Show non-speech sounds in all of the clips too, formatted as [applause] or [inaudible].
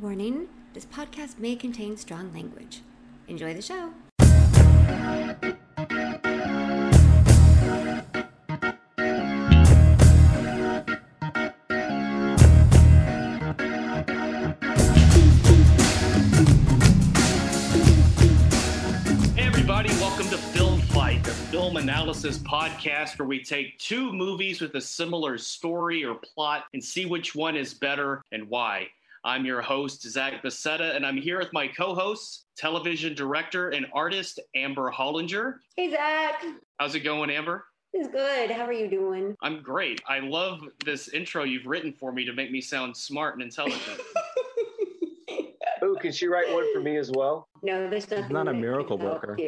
Warning this podcast may contain strong language. Enjoy the show. Hey, everybody, welcome to Film Fight, the film analysis podcast where we take two movies with a similar story or plot and see which one is better and why. I'm your host, Zach Beseda, and I'm here with my co hosts, television director and artist, Amber Hollinger. Hey, Zach. How's it going, Amber? It's good. How are you doing? I'm great. I love this intro you've written for me to make me sound smart and intelligent. [laughs] Can she write one for me as well? No, there's nothing. not a miracle help worker.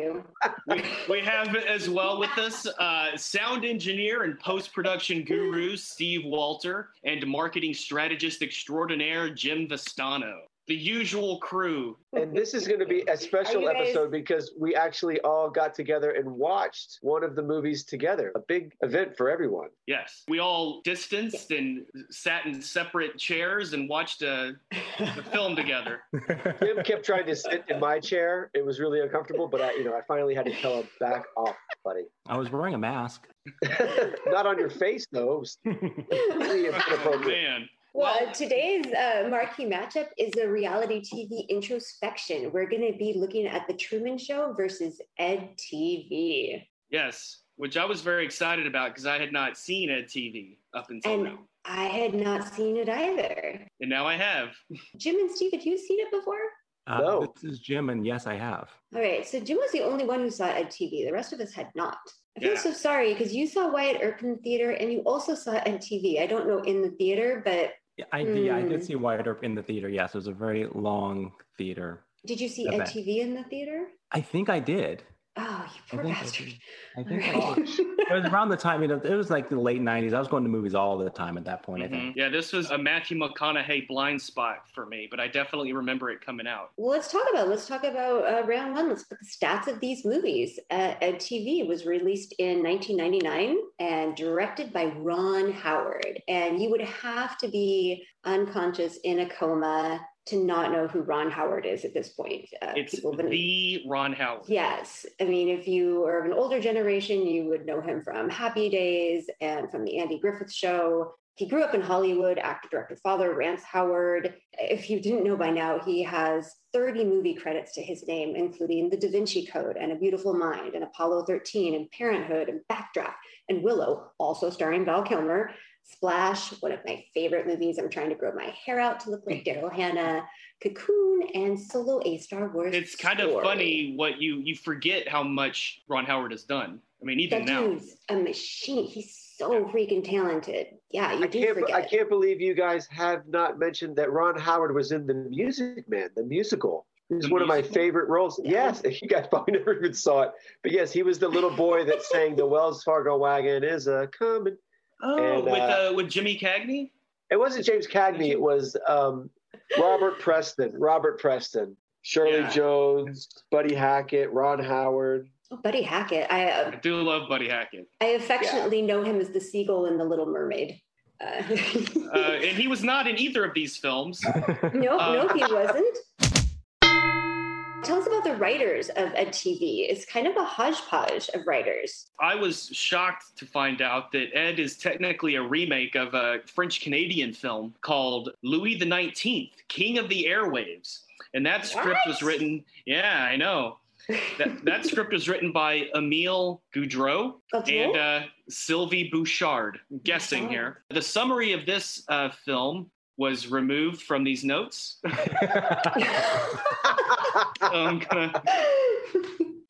We, we have as well with us uh, sound engineer and post production guru Steve Walter and marketing strategist extraordinaire Jim Vastano. The usual crew. And this is going to be a special guys- episode because we actually all got together and watched one of the movies together. A big event for everyone. Yes, we all distanced and sat in separate chairs and watched uh, a, a film together. [laughs] Jim kept trying to sit in my chair. It was really uncomfortable, but I, you know, I finally had to tell him back off, buddy. I was wearing a mask. [laughs] Not on your face though. It was [laughs] really Oh, inappropriate. man. Well, today's uh, marquee matchup is a reality TV introspection. We're going to be looking at The Truman Show versus Ed TV. Yes, which I was very excited about because I had not seen Ed TV up until And now. I had not seen it either. And now I have. [laughs] Jim and Steve, have you seen it before? Uh, No. This is Jim, and yes, I have. All right, so Jim was the only one who saw Ed TV. The rest of us had not. I feel Yeah. so sorry because you saw Wyatt Earp in the theater and you also saw Ed TV. I don't know in the theater, but Yeah, I, yeah, I Hmm. did see Wyatt Earp in the theater. Yes, it was a very long theater. did you see I Ed. TV in the theater? I think I did. Oh, you I think I bastard. I think All I right. [laughs] It was around the time, you know, it was like the late 90s. I was going to movies all the time at that point, I Mhm. think. Yeah, this was a Matthew McConaughey blind spot for me, but I definitely remember it coming out. Well, let's talk about let's talk about uh, round one. Let's put the stats of these movies. Uh, Ed TV was released in 1999 and directed by Ron Howard. And you would have to be unconscious in a coma to not know who Ron Howard is at this point. Uh, It's been- the Ron Howard. Yes. I mean, if you are of an older generation, you would know him from Happy Days and from the Andy Griffith Show. He grew up in Hollywood, actor, director, father, Rance Howard. If you didn't know by now, he has 30 movie credits to his name, including The Da Vinci Code and A Beautiful Mind and Apollo 13 and Parenthood and Backdraft and Willow, also starring Val Kilmer. Splash, one of my favorite movies. I'm trying to grow my hair out to look like Daryl Hannah. Cocoon and Solo A Star Wars. It's kind of funny what you you forget how much Ron Howard has done. I mean, even That now. dude's a machine. He's so freaking talented. Yeah, you I do can't, forget. I can't believe you guys have not mentioned that Ron Howard was in The Music Man, the musical. It's The one of my favorite roles. Yeah. Yes, [laughs] you guys probably never even saw it. But yes, he was the little boy that sang the Wells Fargo wagon is a coming. Oh, And, with uh, uh, with Jimmy Cagney. It wasn't James Cagney. It was um, Robert Preston. Robert Preston. Shirley Yeah. Jones, Buddy Hackett, Ron Howard. Oh, Buddy Hackett. I uh, I do love Buddy Hackett, I affectionately know him as the seagull in The Little Mermaid. Uh, [laughs] uh, and he was not in either of these films. no, no, he wasn't. Tell us about the writers of Ed TV. It's kind of a hodgepodge of writers. I was shocked to find out that Ed is technically a remake of a French Canadian film called Louis the Nineteenth, King of the Airwaves. And that script was written, yeah, I know. That, that [laughs] script was written by Emile Gaudreault and uh, Sylvie Bouchard. I'm guessing Bouchard. here. The summary of this uh, film was removed from these notes. [laughs] I'm gonna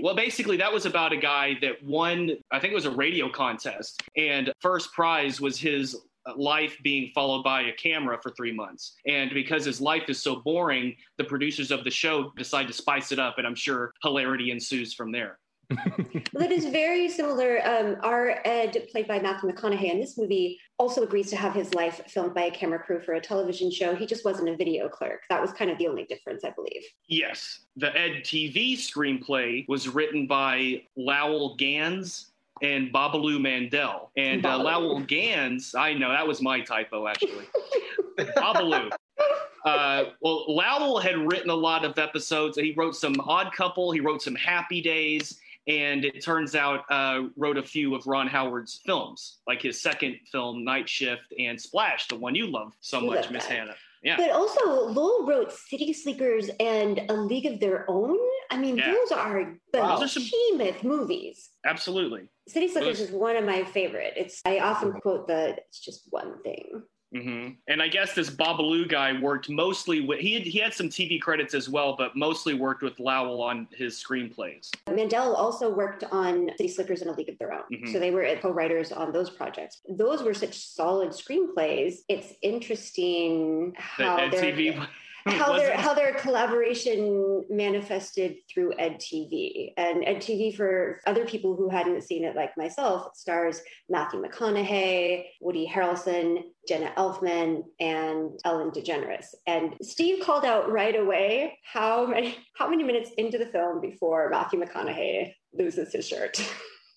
Well, basically, that was about a guy that won, I think it was a radio contest, and first prize was his life being followed by a camera for three months. And because his life is so boring, the producers of the show decide to spice it up, and I'm sure hilarity ensues from there. Well, that is very similar. Um, our Ed, played by Matthew McConaughey in this movie, also agrees to have his life filmed by a camera crew for a television show. He just wasn't a video clerk. That was kind of the only difference, I believe. Yes, the Ed TV screenplay was written by Lowell Ganz and Babaloo Mandel. And uh, Lowell Ganz, I know that was my typo actually. Babaloo. Uh, well, Lowell had written a lot of episodes. He wrote some Odd Couple. He wrote some Happy Days, and it turns out uh, wrote a few of Ron Howard's films, like his second film, Night Shift, and Splash, the one you love so much, Miss. Hannah. Yeah. But also, Lowell wrote City Sleepers and A League of Their Own. I mean, Yeah. those are Wow. Behemoth movies. Absolutely. City Slickers is one of my favorite. It's I often quote the "It's just one thing." Hmm And I guess this Babaloo guy worked mostly with he had, he had some TV credits as well, but mostly worked with Lowell on his screenplays. Mandel also worked on City Slickers and A League of Their Own, Mhm. so they were co-writers on those projects. Those were such solid screenplays. It's interesting how their TV [laughs] [laughs] how their how their collaboration manifested through EdTV and EdTV for other people who hadn't seen it like myself stars Matthew McConaughey, Woody Harrelson, Jenna Elfman, and Ellen DeGeneres. And Steve called out right away how many how many minutes into the film before Matthew McConaughey loses his shirt.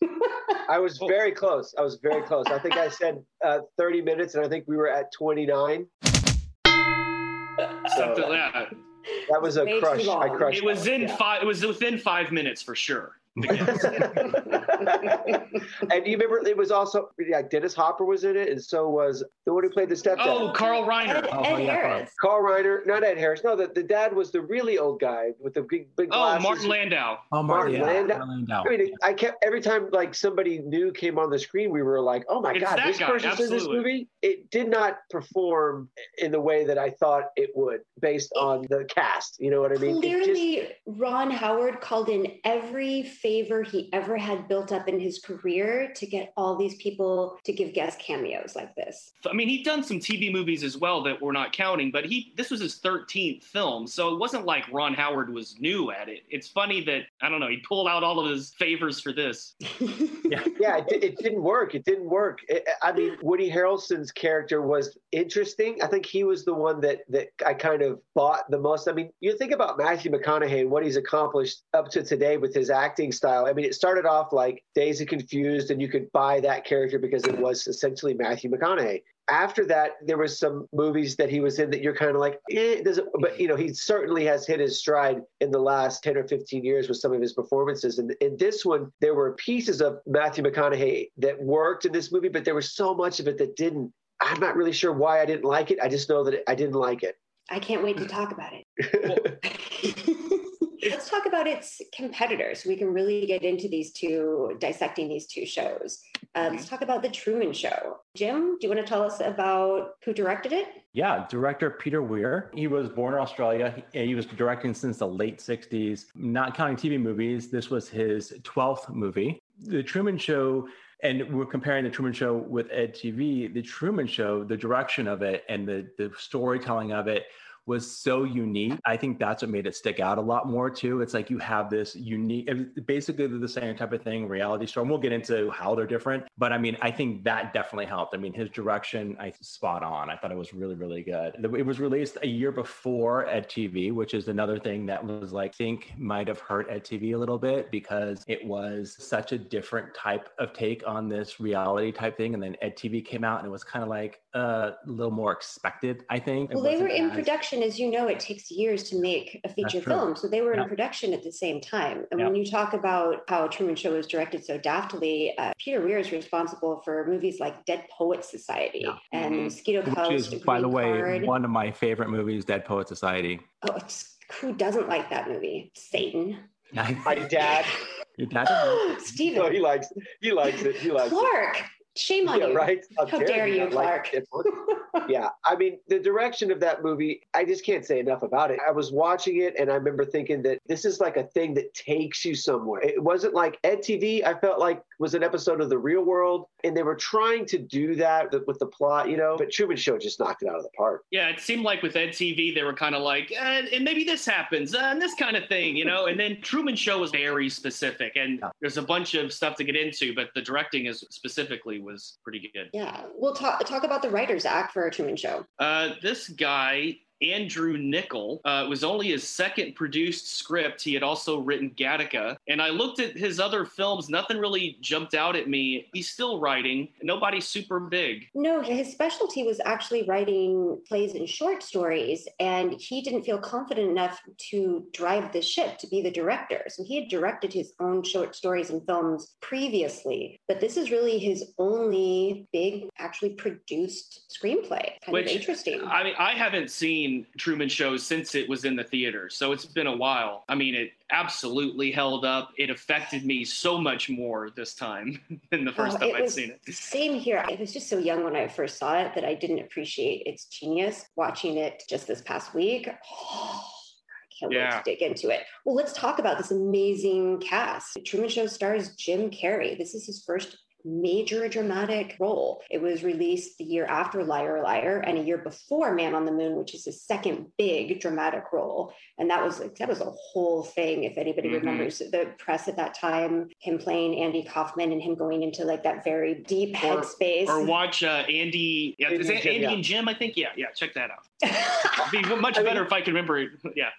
[laughs] I was very close. I was very close. I think I said uh, 30 minutes, and I think we were at 29. Something, So yeah. that was a Way too crush. I long. crushed. It was that, in yeah. five. It was within five minutes for sure. And you remember it was also yeah, Dennis Hopper was in it, and so was the one who played the stepdad. Oh, Carl Ed, Reiner. Oh, Ed yeah, Harris. Carl Reiner, not Ed Harris. No, the, the dad was the really old guy with the big big oh, Glasses. Oh. Martin Landau. Oh, Martin Martin Landau. Landau. Landau. I mean, I kept every time like somebody new came on the screen, we were like, "Oh my It's god, this guy, person's in this movie!" It did not perform in the way that I thought it would, based on the cast. You know what I mean? It just- Clearly, Ron Howard called in every favor he ever had built up in his career to get all these people to give guest cameos like this. I mean, he'd done some TV movies as well that we're not counting, but he this was his 13th film, so it wasn't like Ron Howard was new at it. It's funny that I don't know he pulled out all of his favors for this. [laughs] yeah, it, it didn't work. It didn't work. It- I mean, Woody Harrelson's character was interesting. I think he was the one that that I kind of bought the most. I mean, you think about Matthew McConaughey and what he's accomplished up to today with his acting style. I mean, it started off like Dazed and Confused, and you could buy that character because it was essentially Matthew McConaughey. After that, there was some movies that he was in that you're kind of like, eh, does it? But you know, he certainly has hit his stride in the last ten or fifteen years with some of his performances. And in this one, there were pieces of Matthew McConaughey that worked in this movie, but there was so much of it that didn't. I'm not really sure why I didn't like it. I just know that I didn't like it. I can't wait to talk about it. [laughs] [laughs] Let's talk about its competitors. We can really get into these two, dissecting these two shows. Uh, let's talk about The Truman Show. Jim, do you want to tell us about who directed it? Yeah, director Peter Weir. He was born in Australia. He, he was directing since the late 60s. Not counting TV movies, this was his 12th movie. The Truman Show, and we're comparing the Truman Show with Ed TV. The Truman Show, the direction of it and the, the storytelling of it was so unique. I think that's what made it stick out a lot more too. It's like you have this unique, basically the same type of thing, reality show. And we'll get into how they're different. But I mean, I think that definitely helped. I mean, his direction, I spot on. I thought it was really, really good. It was released a year before Ed TV, which is another thing that was like, I think might have hurt Ed TV a little bit because it was such a different type of take on this reality type thing. And then Ed TV came out and it was kind of like uh, a little more expected, I think. Well, they were in as- production, as you know, it takes years to make a feature film. So they were Yeah. in production at the same time. And Yeah. when you talk about how Truman Show was directed so daftly, uh, Peter Weir is responsible for movies like Dead Poets Society Yeah. and Mhm. Mosquito which is, by the way, Card. one of my favorite movies, Dead Poet Society. Oh, it's, who doesn't like that movie? Satan. [laughs] My dad, Your dad [gasps] Steven. no, he likes he likes it. He likes it. Shame on Yeah, you. right. How dare you, not like Clark? it. [laughs] yeah, I mean, the direction of that movie, I just can't say enough about it. I was watching it and I remember thinking that this is like a thing that takes you somewhere. It wasn't like Ed TV, I felt like was an episode of The Real World, and they were trying to do that with the plot, you know, but Truman Show just knocked it out of the park. Yeah, it seemed like with Ed TV, they were kind of like, eh, and maybe this happens, uh, and this kind of thing, you know. And then Truman Show was very specific, and Yeah. there's a bunch of stuff to get into, but the directing is specifically was pretty good. Yeah. We'll talk talk about the writers act for a Truman Show. Uh, this guy Andrew Niccol. Uh, it was only his second produced script. He had also written Gattaca. And I looked at his other films, nothing really jumped out at me. He's still writing, nobody's super big. No, his specialty was actually writing plays and short stories, and he didn't feel confident enough to drive the ship to be the director. So he had directed his own short stories and films previously, but this is really his only big, actually produced screenplay. Kind Which, of interesting. I mean, I haven't seen Truman shows since it was in the theater, so it's been a while. I mean, it absolutely held up. It affected me so much more this time [laughs] than the first Oh, time I'd was- seen it. Same here. I was just so young when I first saw it that I didn't appreciate its genius. Watching it just this past week, oh, [sighs] I can't wait to dig into it. Well, let's talk about this amazing cast. Truman Show stars Jim Carrey. This is his first major dramatic role. It was released the year after Liar Liar and a year before Man on the Moon, which is his second big dramatic role. And that was like that was a whole thing. If anybody Mhm. remembers the press at that time, him playing Andy Kaufman and him going into like that very deep Or- headspace. Or watch uh, Andy, yeah, Andy is and it Jim, Andy yeah. and Jim? I think, yeah, yeah, check that out. [laughs] It'd be much I mean- better if I could remember it. Yeah.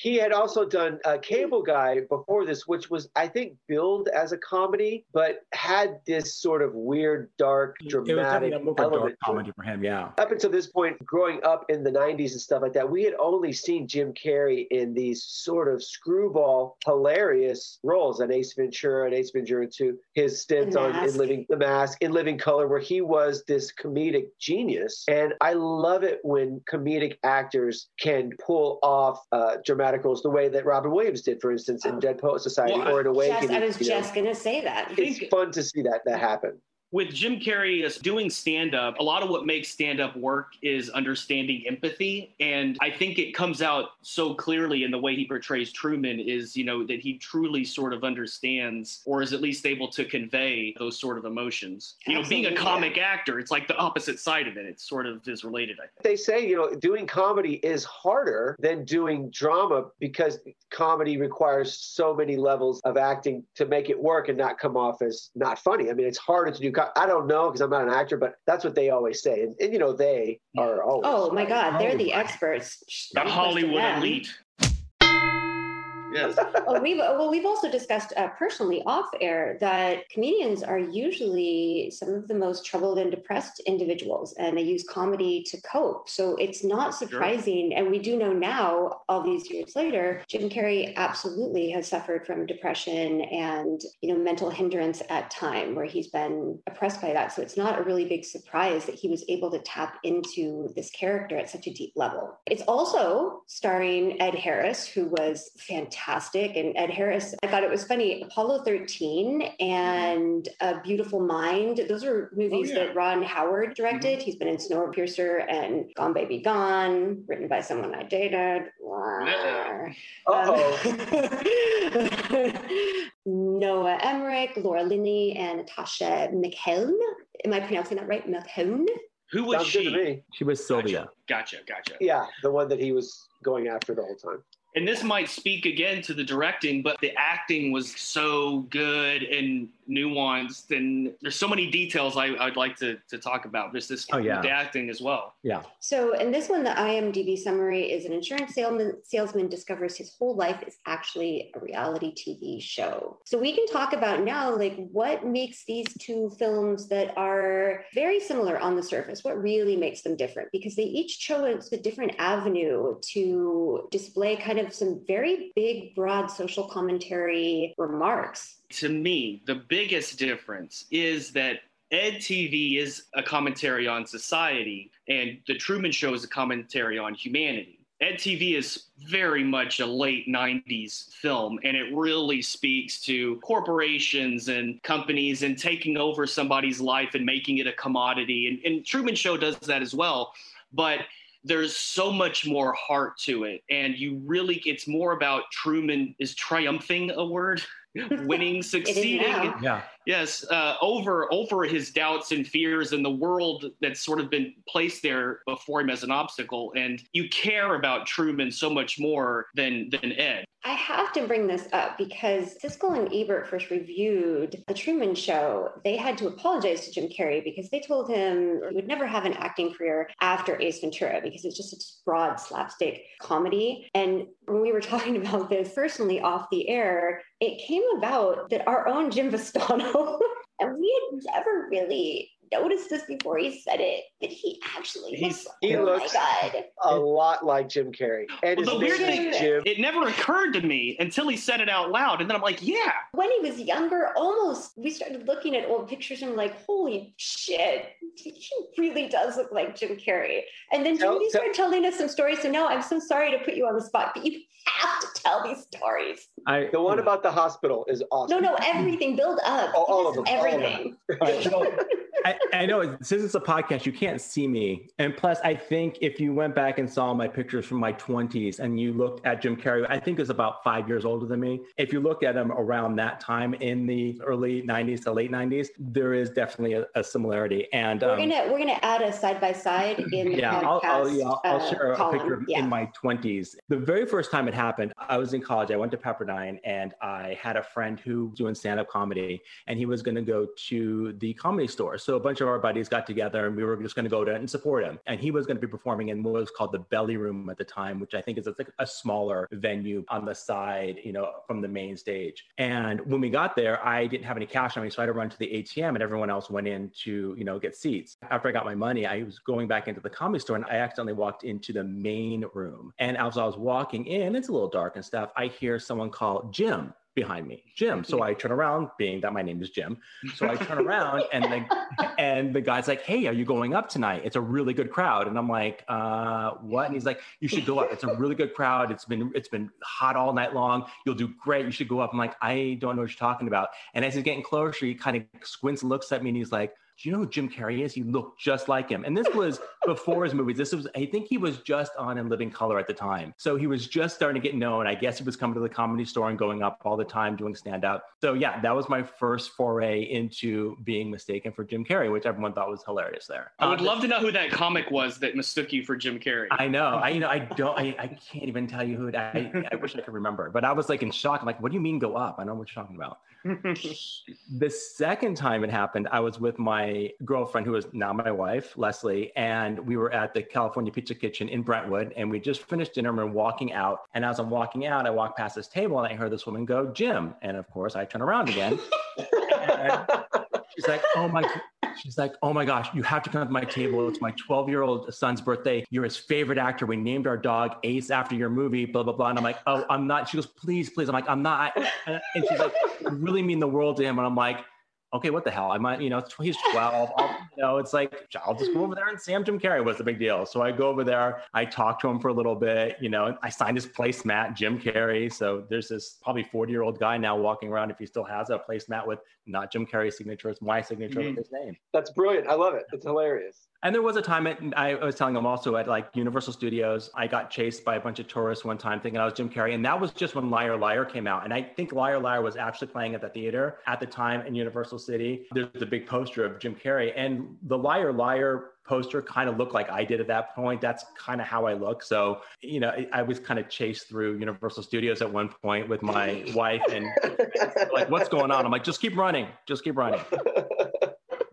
He had also done a Cable Guy before this, which was, I think, billed as a comedy, but had this sort of weird, dark, It was dramatic definitely a more of a element. dark comedy for him. Yeah. Up until this point, growing up in the 90s and stuff like that, we had only seen Jim Carrey in these sort of screwball, hilarious roles on Ace Ventura and Ace Ventura 2, his stints on In Living The Mask, In Living Color, where he was this comedic genius. And I love it when comedic actors can pull off uh, dramatic roles the way that Robin Williams did, for instance, in oh. Dead Poet Society Well, or in Awakening. I was know. just gonna say that. it's fun to see that that happen. With Jim Carrey as doing stand up, a lot of what makes stand up work is understanding empathy. And I think it comes out so clearly in the way he portrays Truman is, you know, that he truly sort of understands or is at least able to convey those sort of emotions. You know, being a Absolutely, comic actor, it's like the opposite side of it. It sort of is related, I think. they say you know doing comedy is harder than doing drama because comedy requires so many levels of acting to make it work and not come off as not funny i mean it's harder to do co- i don't know because i'm not an actor but that's what they always say and, and you know they are always Oh my God, they're the Hollywood. experts. The Hollywood elite. Yes. Oh, we've well, we've also discussed uh, personally off air that comedians are usually some of the most troubled and depressed individuals, and they use comedy to cope. So it's not surprising, and we do know now, all these years later, Jim Carrey absolutely has suffered from depression and you know mental hindrance at time, where he's been oppressed by that. So it's not a really big surprise that he was able to tap into this character at such a deep level. It's also starring Ed Harris, who was fantastic. And Ed Harris, I thought it was funny. Apollo 13 and A Beautiful Mind, those are movies Oh, yeah. that Ron Howard directed. He's been in Snowpiercer and Gone Baby Gone, written by someone I dated. uh-oh Um, [laughs] Noah Emmerich, Laura Linney, and Natasha McKeln. Am I pronouncing that right? McKeln? Who was sounds good to she? me She was Sylvia. Gotcha, gotcha. yeah the one that he was going after the whole time and this might speak again to the directing, but the acting was so good and nuanced, and there's so many details I, I'd like to, to talk about. Just this Oh, yeah. the acting as well. Yeah. So, in this one, the IMDb summary is an insurance salesman, salesman discovers his whole life is actually a reality TV show. So, we can talk about now, like, what makes these two films that are very similar on the surface, what really makes them different? Because they each chose a different avenue to display kind of some very big, broad social commentary remarks. To me, the biggest difference is that Ed TV is a commentary on society, and The Truman Show is a commentary on humanity. Ed TV is very much a late 90s film, and it really speaks to corporations and companies and taking over somebody's life and making it a commodity. And, and Truman Show does that as well. But there's so much more heart to it. And you really, it's more about Truman is triumphing a word, [laughs] winning, [laughs] succeeding. Yeah. Yes, uh, over over his doubts and fears and the world that's sort of been placed there before him as an obstacle, and you care about Truman so much more than than Ed. I have to bring this up because Siskel and Ebert first reviewed The Truman Show. They had to apologize to Jim Carrey because they told him he would never have an acting career after Ace Ventura because it's just a broad slapstick comedy. And when we were [laughs] talking about this personally off the air, it came about that our own Jim Vastano, [laughs] and we had never really noticed this before he said it, but he actually He's- looks, he oh looks- my God. a lot like Jim Carrey. And Well, the weird thing- Jim. It never occurred to me until he said it out loud, and then I'm like, yeah, when he was younger, almost we started looking at old pictures and like, holy shit, he really does look like Jim Carrey. And then Tell- Jimmy tell- started telling us some stories. So now I'm so sorry to put you on the spot, but you have to tell these stories. I, The one about the hospital is awesome. no, no, everything build up. Oh, all of us them, all of them. Everything. Right, so I, I know since it's a podcast, you can't see me. And plus, I think if you went back and saw my pictures from my 20s and you looked at Jim Carrey, I think is about five years older than me. If you looked at him around that time in the early 90s to late 90s, there is definitely a, a similarity. And We're um, gonna we're gonna add a side by side in the yeah, podcast. I'll, I'll, yeah, I'll, I'll uh, share a column. picture Yeah. in my 20s. The very first time it happened, I was in college. I went to Pepperdine and I had a friend who was doing stand up comedy and he was going to go to the comedy store. So a bunch of our buddies got together and we were just going to go to and support him. And he was going to be performing in what was called the Belly Room at the time, which I think is like a smaller venue on the side, you know, from the main stage. And when we got there, I didn't have any cash on me. So I had to run to the ATM and everyone else went in to, you know, get seats. After I got my money, I was going back into the comedy store and I accidentally walked into the main room. And as I was walking in, it's a little dark and stuff, I hear someone call Jim behind me, Jim. So I turn around, being that my name is Jim. So I turn around and the [laughs] and the guy's like, "Hey, are you going up tonight? It's a really good crowd." And I'm like, "Uh, what?" And he's like, "You should go up. It's a really good crowd. It's been it's been hot all night long. You'll do great. You should go up." I'm like, "I don't know what you're talking about." And as he's getting closer, he kind of squints looks at me and he's like, do you know who Jim Carrey is? You look just like him. And this was [laughs] before his movies. This was, I think he was just on In Living Color at the time. So he was just starting to get known. I guess he was coming to the comedy store and going up all the time doing stand up. So yeah, that was my first foray into being mistaken for Jim Carrey, which everyone thought was hilarious there. I would Uh, love to know who that comic was that mistook you for Jim Carrey. I know. I you know I don't I, I can't even tell you who it I, I wish I could remember. But I was like in shock. I'm like, what do you mean go up? I know what you're talking about. [laughs] The second time it happened, I was with my girlfriend, who is now my wife, Leslie, and we were at the California Pizza Kitchen in Brentwood, and we just finished dinner and we're walking out. And as I'm walking out, I walk past this table and I heard this woman go, Jim. And of course, I turn around again. [laughs] she's like, oh my. She's like, oh my gosh, you have to come to my table. It's my 12 year old son's birthday. You're his favorite actor. We named our dog Ace after your movie, blah, blah, blah. And I'm like, oh, I'm not. She goes, please, please. I'm like, I'm not. And she's like, you really mean the world to him. And I'm like, okay, what the hell? I might, you know, he's [laughs] 12. I'll, you know, it's like, I'll just go over there and Sam. Jim Carrey was the big deal. So I go over there, I talk to him for a little bit, you know, I signed his placemat, Jim Carrey. So there's this probably 40 year old guy now walking around, if he still has a placemat with not Jim Carrey's signature, it's my signature Mhm. with his name. That's brilliant. I love it. It's hilarious. And there was a time at, I was telling them also at like Universal Studios, I got chased by a bunch of tourists one time thinking I was Jim Carrey. And that was just when Liar Liar came out. And I think Liar Liar was actually playing at the theater at the time in Universal City. There's the big poster of Jim Carrey. And the Liar Liar poster kind of looked like I did at that point. That's kind of how I look. So, you know, I was kind of chased through Universal Studios at one point with my wife and like, what's going on? I'm like, just keep running, just keep running. [laughs]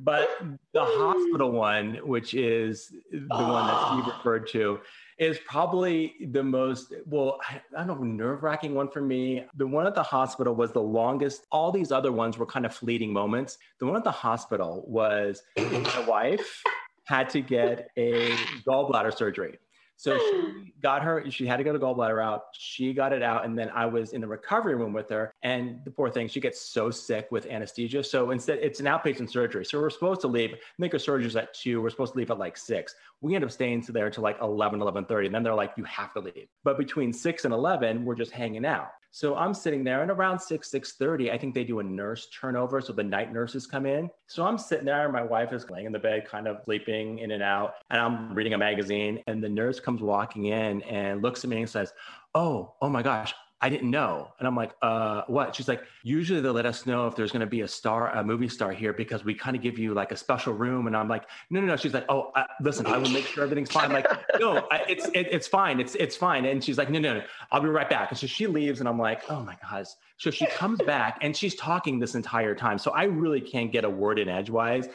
But the hospital one, which is the one that Steve ah. referred to, is probably the most, well, I I don't know, nerve wracking one for me. The one at the hospital was the longest. All these other ones were kind of fleeting moments. The one at the hospital was my wife had to get a gallbladder surgery. So she [gasps] got her, she had to go to gallbladder out. She got it out. And then I was in the recovery room with her. And the poor thing, she gets so sick with anesthesia. So instead, it's an outpatient surgery. So we're supposed to leave, make her surgeries at two. We're supposed to leave at like six. We end up staying there until like 11, 11.30. And then they're like, you have to leave. But between six and 11, we're just hanging out. So I'm sitting there and around 6, 6.30, I think they do a nurse turnover. So the night nurses come in. So I'm sitting there and my wife is laying in the bed, kind of sleeping in and out. And I'm reading a magazine and the nurse comes walking in and looks at me and says, oh, oh my gosh, I didn't know. And I'm like, uh, what? She's like, usually they'll let us know if there's going to be a star, a movie star here because we kind of give you like a special room. And I'm like, no, no, no. She's like, oh, uh, listen, I will make sure everything's fine. I'm like, no, I, it's it, it's fine. It's it's fine. And she's like, no, no, no, I'll be right back. And so she leaves, and I'm like, oh my gosh. So she comes back and she's talking this entire time. So I really can't get a word in edgewise.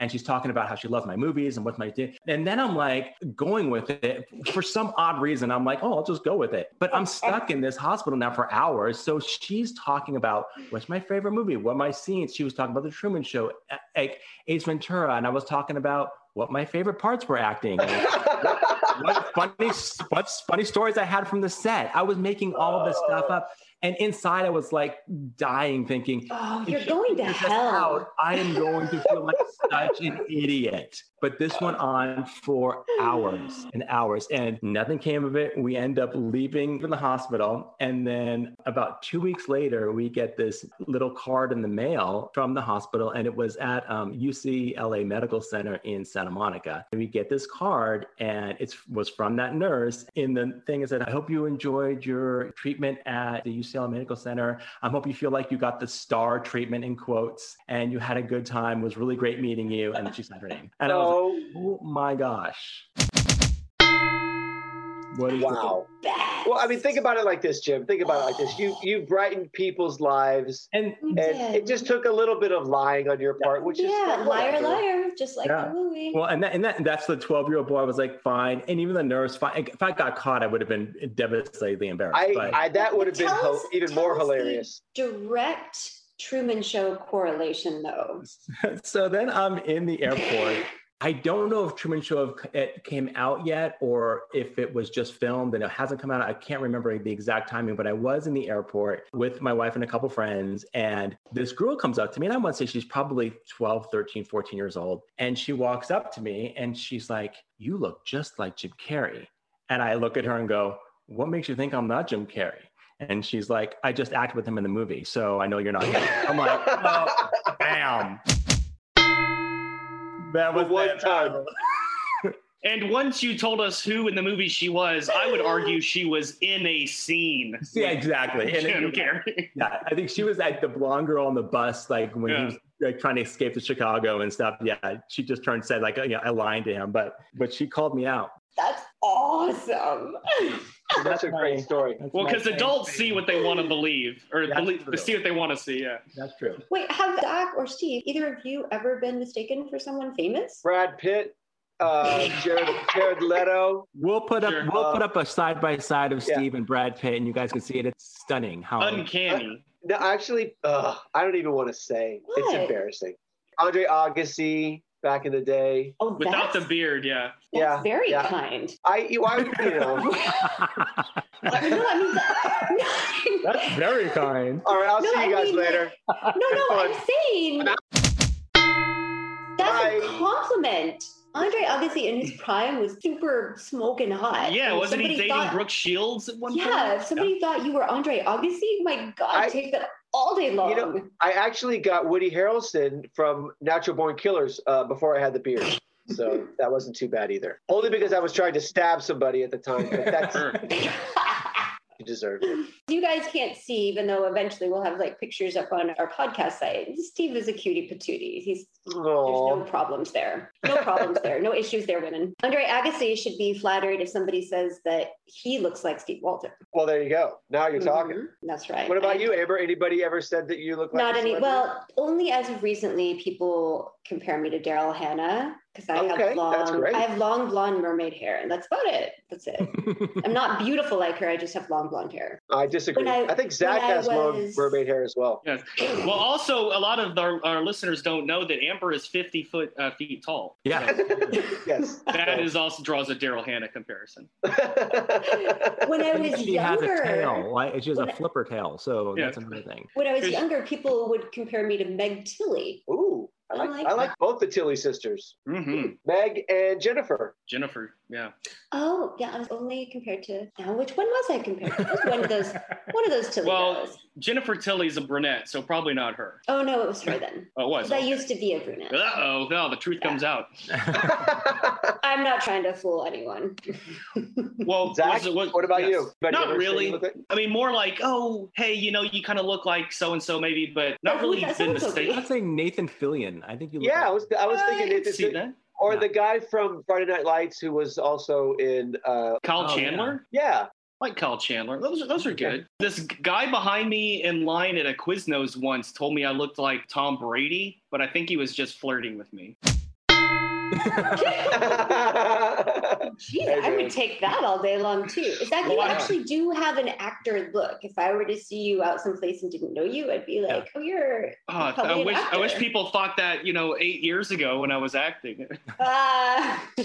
And she's talking about how she loves my movies and what's my and then I'm like going with it for some odd reason. I'm like, oh, I'll just go with it. But I'm stuck in this hospital now for hours. So she's talking about what's my favorite movie, what my scenes. She was talking about the Truman Show, like Ace Ventura, and I was talking about what my favorite parts were acting. what funny, what funny stories I had from the set. I was making all of this stuff up. And inside, I was like dying, thinking, "Oh, you're going to hell! Out, I am going to feel like such an idiot." But this went on for hours [gasps] and hours, and nothing came of it. We end up leaving from the hospital, and then about two weeks later, we get this little card in the mail from the hospital, and it was at um, UCLA Medical Center in Santa Monica. And we get this card, and it was from that nurse. And the thing is that I hope you enjoyed your treatment at the UCLA Medical Center. I hope you feel like you got the star treatment in quotes, and you had a good time. It was really great meeting you. And she signed her name. And I was like, oh my gosh. What is wow. Well, I mean, think about it like this, Jim. Think about it like this. You you brightened people's lives, and, and it just took a little bit of lying on your part, which yeah, is liar, liar, just like yeah. the movie. Well, and that, and that that's the twelve year old boy was like fine, and even the nurse. Fine. If I got caught, I would have been devastatingly embarrassed. I, I that would have been us, even more hilarious. direct Truman Show correlation, though. [laughs] so then I'm in the airport. I don't know if Truman Show it came out yet or if it was just filmed and it hasn't come out. I can't remember the exact timing, but I was in the airport with my wife and a couple friends. And this girl comes up to me, and I want to say she's probably 12, 13, 14 years old. And she walks up to me and she's like, You look just like Jim Carrey. And I look at her and go, What makes you think I'm not Jim Carrey? And she's like, I just acted with him in the movie. So I know you're not. I'm like, Oh, [laughs] bam. That was one time. [laughs] And once you told us who in the movie she was, I would argue she was in a scene. Yeah, exactly. And Jim Carrey. Yeah, I think she was like the blonde girl on the bus, like when yeah. he was like trying to escape to Chicago and stuff. Yeah, she just turned said like you know, I lied to him, but but she called me out. That's awesome. [laughs] That's a great story. That's well, because adults see what they want to believe, or believe, see what they want to see. Yeah, that's true. Wait, have Zach or Steve, either of you, ever been mistaken for someone famous? Brad Pitt, uh, [laughs] Jared, Jared Leto. We'll put up sure. we'll uh, put up a side by side of Steve yeah. and Brad Pitt, and you guys can see it. It's stunning. How uncanny. Uh, no, actually, uh, I don't even want to say. What? It's embarrassing. Andre Agassi, back in the day. Oh, without the beard, yeah. Yeah, very yeah. kind. I, why, you [laughs] know. no, I mean, [laughs] that's very kind. All right, I'll no, see you guys mean, later. No, no, I'm saying that's Bye. a compliment. Andre Agassi in his prime was super smoking hot. Yeah, wasn't he dating thought, Brooke Shields at one yeah, point? Yeah, if somebody yeah. thought you were Andre Agassi, my God, I, take that all day long. You know, I actually got Woody Harrelson from Natural Born Killers uh, before I had the beard. So that wasn't too bad either. Only because I was trying to stab somebody at the time. But that's You deserve it. You guys can't see, even though eventually we'll have like pictures up on our podcast site. Steve is a cutie patootie. He's Aww. there's no problems there. No problems there. No issues there, women. Andre Agassi should be flattered if somebody says that he looks like Steve Walter. Well, there you go. Now you're mm-hmm. talking. That's right. What about and you, Amber? Anybody ever said that you look like not any? Well, only as of recently, people compare me to Daryl Hannah because I okay, have long I have long blonde mermaid hair, and that's about it. That's it. [laughs] I'm not beautiful like her. I just have long blonde hair. I disagree. I, I, think Zach has was... long mermaid hair as well. Yes. Well, also a lot of our, our listeners don't know that Amber is 50 foot uh, feet tall. Yeah. [laughs] yes. That is also draws a Daryl Hannah comparison. [laughs] when I was she younger, has a tail. Like, she has a flipper tail, so yeah. that's another thing. When I was younger, people would compare me to Meg Tilly. Ooh. I I like, like I like both the Tilly sisters, hmm Meg and Jennifer. Jennifer, yeah. Oh, yeah. I was only compared to. Now, which one was I compared to? It was one of those. [laughs] One of those Tilly Well, girls. Jennifer Tilly's a brunette, so probably not her. Oh no, it was her then. Oh, it was. Because I used to be a brunette. Uh oh, no, the truth comes out. [laughs] I'm not trying to fool anyone. [laughs] Well, Zach, was it- was- what about yes. you? Anybody Not really. seen with it? I mean, more like, oh, hey, you know, you kind of look like so and so, maybe, but not But really does been so-and-so mistaken. I'd say Nathan Fillion. I think you. Look Yeah, I was I was thinking I can Nathan see that. Or Yeah. the guy from Friday Night Lights who was also in. uh Kyle Oh, Chandler, Yeah, like Kyle Chandler. Those are those are Okay. good. This guy behind me in line at a Quiznos once told me I looked like Tom Brady, but I think he was just flirting with me. [laughs] Jeez, Hey, I would take that all day long too. Is that you Wow. actually do have an actor look? If I were to see you out someplace and didn't know you, I'd be like, "Oh, you're." Oh, I wish I wish people thought that you know eight years ago when I was acting. Ah. [laughs]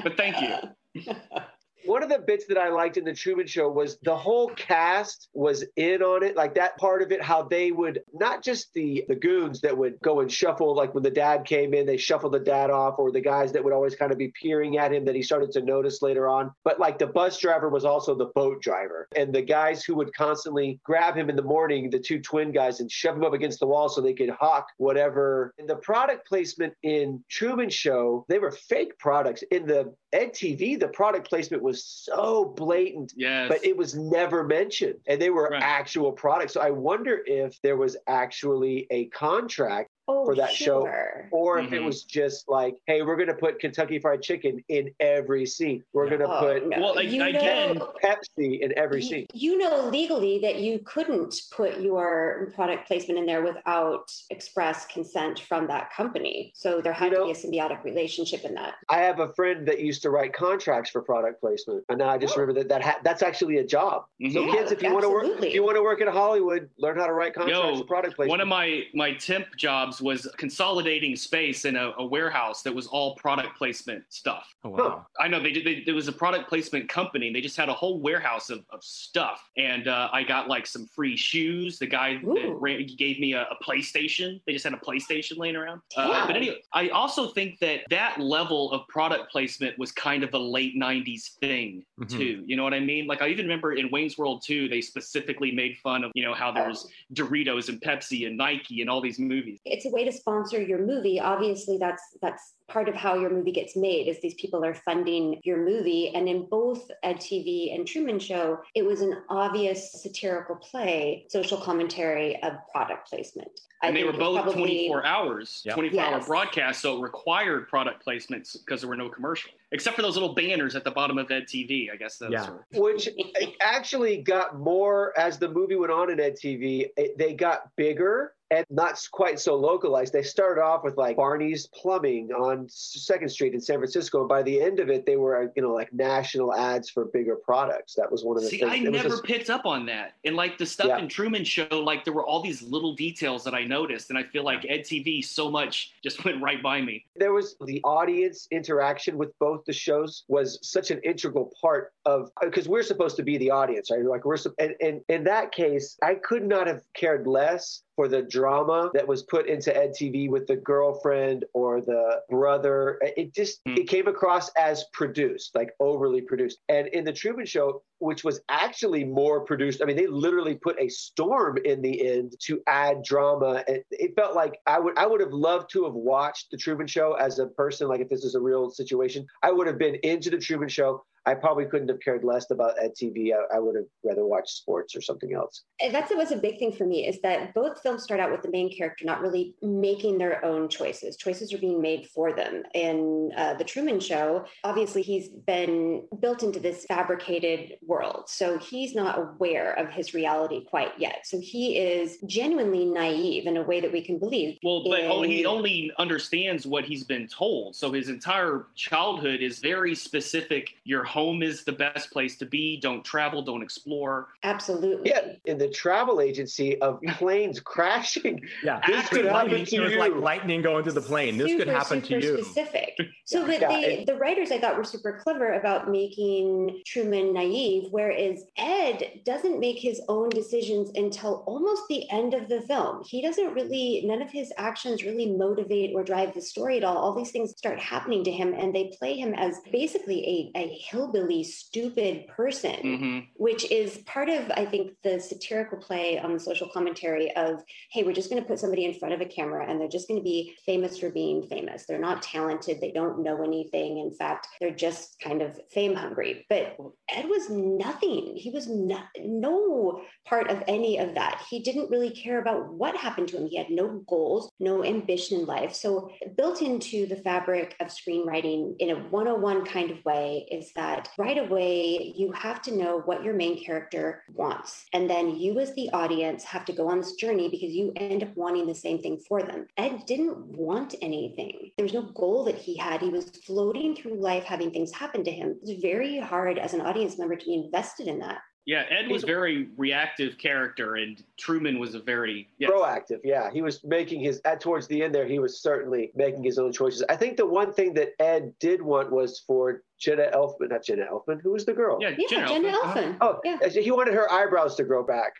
But thank you. [laughs] One of the bits that I liked in the Truman Show was the whole cast was in on it, like that part of it. How they would not just the the goons that would go and shuffle, like when the dad came in, they shuffled the dad off, or the guys that would always kind of be peering at him that he started to notice later on. But like the bus driver was also the boat driver, and the guys who would constantly grab him in the morning, the two twin guys, and shove him up against the wall so they could hawk whatever. And the product placement in Truman Show, they were fake products. In the Ed TV, the product placement was so blatant, Yes. but it was never mentioned. And they were Right. actual products. So I wonder if there was actually a contract oh, for that show. sure. or if it Mhm. was just like, hey, we're going to put Kentucky Fried Chicken in every scene. We're Yeah. going to Oh, put no. Well, like, You again- know- Pepsi in every you, scene. you know legally that you couldn't put your product placement in there without express consent from that company. So there had You know- to be a symbiotic relationship in that. I have a friend that used to write contracts for product placement, and now I just Oh. remember that, that ha- that's actually a job. So Mhm. kids, if you want to work, if you want to work in Hollywood, learn how to write contracts Yo, for product placement. One of my my temp jobs was consolidating space in a, a warehouse that was all product placement stuff. Oh, wow. I know they did. They, there was a product placement company. They just had a whole warehouse of, of stuff, and uh, I got like some free shoes. The guy that ran, gave me a, a PlayStation. They just had a PlayStation laying around. Uh, Damn. but anyway, I also think that that level of product placement was kind of a late '90s thing Mhm. too. You know what I mean? Like I even remember in Wayne's World 2, they specifically made fun of you know how there's Doritos and Pepsi and Nike and all these movies. it's a way to sponsor your movie. Obviously that's that's part of how your movie gets made is these people are funding your movie and in both ed tv and truman show it was an obvious satirical play social commentary of product placement and they were both probably- 24 hours, Yep. 24 hour Yes. broadcasts, so it required product placements because there were no commercial, except for those little banners at the bottom of Ed TV. I guess those Yeah. were. which eh, actually got more as the movie went on in Ed TV. It, eh, they got bigger and not quite so localized. They started off with like Barney's Plumbing on Second Street in San Francisco, by the end of it, they were you know like national ads for bigger products. That was one of the See, things. I It never just- picked up on that. And like the stuff Yeah. in Truman Show, like there were all these little details that I noticed, and I feel like Ed TV so much just [laughs] went right by me. there was the audience interaction with both the shows was such an integral part of because we're supposed to be the audience right like we're and, and in that case i could not have cared less for the drama that was put into ed tv with the girlfriend or the brother it just Hmm. it came across as produced like overly produced and in the truman show which was actually more produced. I mean, they literally put a storm in the end to add drama. And it felt like I would I would have loved to have watched the Truman Show as a person. Like if this is a real situation, I would have been into the Truman Show. I probably couldn't have cared less about Ed TV. I, I would have rather watched sports or something else. And that's what's a big thing for me is that both films start out with the main character not really making their own choices. Choices are being made for them. In uh, the Truman Show, obviously he's been built into this fabricated world, so he's not aware of his reality quite yet. So he is genuinely naive in a way that we can believe. Well, but oh, he only understands what he's been told. So his entire childhood is very specific. You're home is the best place to be. Don't travel, don't explore. Absolutely. Yeah, in the travel agency of planes [laughs] crashing. Yeah, This could happen to you. like lightning going through the plane. This could Super, happen to super you. Specific. So, but Yeah, the, and- the writers I thought were super clever about making Truman naive, whereas Ed doesn't make his own decisions until almost the end of the film. He doesn't really, none of his actions really motivate or drive the story at all. All these things start happening to him, and they play him as basically a, a hillbilly, stupid person hmm which is part of i think the satirical play on the social commentary of hey we're just going to put somebody in front of a camera and they're just going to be famous for being famous. They're not talented. They don't know anything. In fact they're just kind of fame hungry. But ed was nothing. He was not, no part of any of that. He didn't really care about what happened to him. He had no goals no ambition in life. So built into the fabric of screenwriting in a 101 kind of way is that right away you have to know what your main character wants. And then you, as the audience, have to go on this journey because you end up wanting the same thing for them. Ed didn't want anything, there was no goal that he had. He was floating through life, having things happen to him. It's very hard as an audience member to be invested in that. Yeah, Ed was very reactive character, and Truman was a very yeah. proactive. Yeah, he was making his at towards the end there. He was certainly making his own choices. I think the one thing that Ed did want was for Jenna Elfman, not Jenna Elfman. Who was the girl? Yeah, Yeah, Jenna Jenna Elfman. Elfman. Oh, yeah. he wanted her eyebrows to grow back.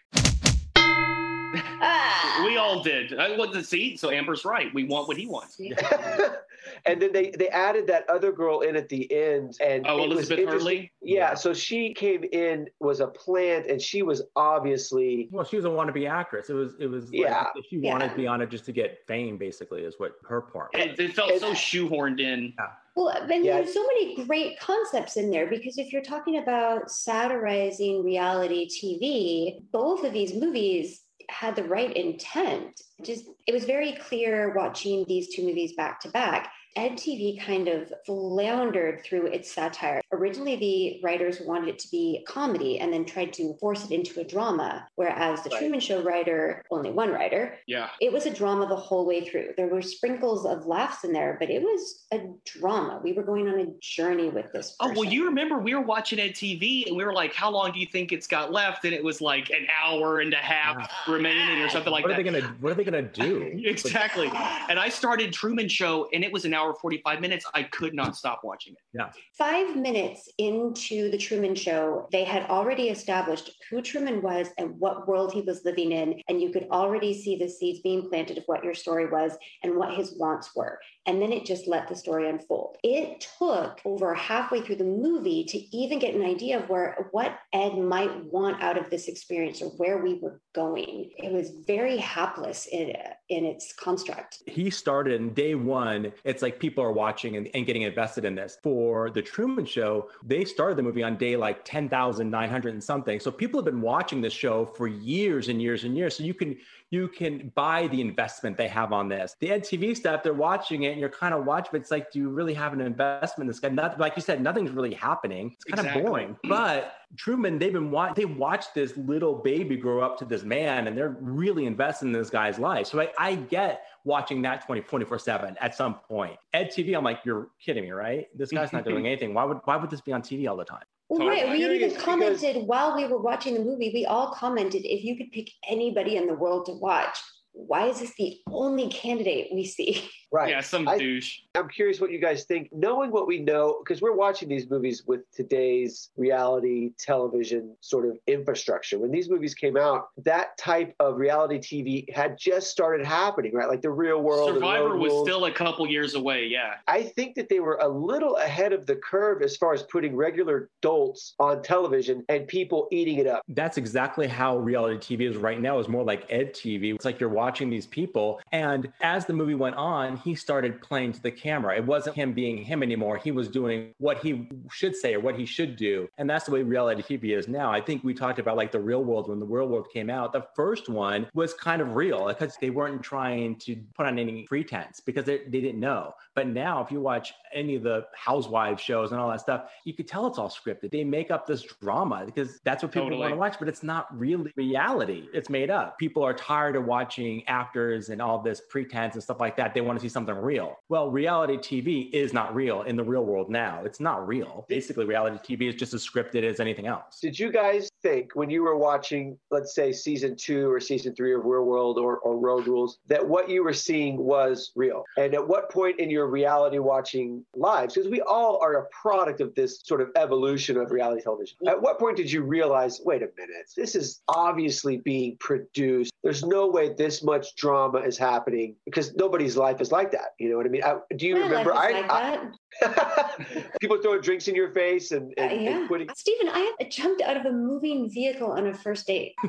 Ah. We all [laughs] did. I want to see. So Amber's right. We want what he wants. [laughs] and then they they added that other girl in at the end, and Oh, it was Elizabeth interesting- Hurley. Yeah, so she came in was a plant, and she was obviously Well, she was a wannabe actress. It was, it was. Yeah. Like, she wanted Yeah. to be on it just to get fame, basically, is what her part. was. It, it felt It- so shoehorned in. Well, and Yeah. there's so many great concepts in there because if you're talking about satirizing reality TV, both of these movies had the right intent. Just it was very clear watching these two movies back to back. Ed TV kind of floundered through its satire. Originally, the writers wanted it to be comedy and then tried to force it into a drama, whereas the Right. Truman Show writer, only one writer, Yeah. it was a drama the whole way through. There were sprinkles of laughs in there, but it was a drama. We were going on a journey with this. Oh well, you remember we were watching EdTV and we were like, "How long do you think it's got left?" And it was like an hour and a half remaining or something like what are that. they gonna What are they gonna do? [laughs] exactly. And I started Truman Show, and it was an hour forty five minutes. I could not stop watching it. yeah Five minutes into the Truman Show, they had already established who Truman was and what world he was living in. And you could already see the seeds being planted of what your story was and what his wants were. And then it just let the story unfold. It took over halfway through the movie to even get an idea of where what Ed might want out of this experience or where we were going. It was very hapless in, in its construct. he started in day one. It's like people are watching and, and getting invested in this. For the Truman Show, they started the movie on day like 10,900 and something. So people have been watching this show for years and years and years. So you can you can buy the investment they have on this. The Ed TV stuff, they're watching it and you're kind of watching, but it's like, do you really have an investment in this guy? Not, like you said, nothing's really happening. It's kind Exactly. of boring. But Truman, they've been wa- they watched this little baby grow up to this man and they're really invested in this guy's life. So I, I get watching that 20, 24 7 at some point. Ed TV, I'm like, you're kidding me, right? This guy's not doing [laughs] anything. Why would why would this be on TV all the time? Well, Totally. right. We even because- commented while we were watching the movie, we all commented if you could pick anybody in the world to watch, why is this the only candidate we see? [laughs] right. Yeah, some I- douche. I'm curious what you guys think, knowing what we know, because we're watching these movies with today's reality television sort of infrastructure. When these movies came out, that type of reality TV had just started happening, right? Like the real world. Survivor was Rules. still a couple years away. Yeah. I think that they were a little ahead of the curve as far as putting regular adults on television and people eating it up. That's exactly how reality TV is right now. Is more like Ed TV. It's like you're watching these people, and as the movie went on, he started playing to the camera. It wasn't him being him anymore. He was doing what he should say or what he should do, and that's the way reality TV is now. I think we talked about like the Real World when the Real World came out. The first one was kind of real because they weren't trying to put on any pretense because they, they didn't know. But now, if you watch any of the Housewives shows and all that stuff, you could tell it's all scripted. They make up this drama because that's what people Totally. want to watch, but it's not really reality. It's made up. People are tired of watching marketing actors and all this pretense and stuff like that. They want to see something real. Well, reality TV is not real in the real world now. It's not real. Basically, reality TV is just as scripted as anything else. Did you guys think when you were watching, let's say, season two or season three of Real World or, or Road Rules, that what you were seeing was real? And at what point in your reality watching lives, because we all are a product of this sort of evolution of reality television, at what point did you realize, wait a minute, this is obviously being produced? There's no way this much drama is happening because nobody's life is like that. You know what I mean? I, do you My remember? life is I, like I- that. [laughs] people throwing drinks in your face and, and, Uh, and yeah. Stephen, I jumped out of a moving vehicle on a first date. [laughs]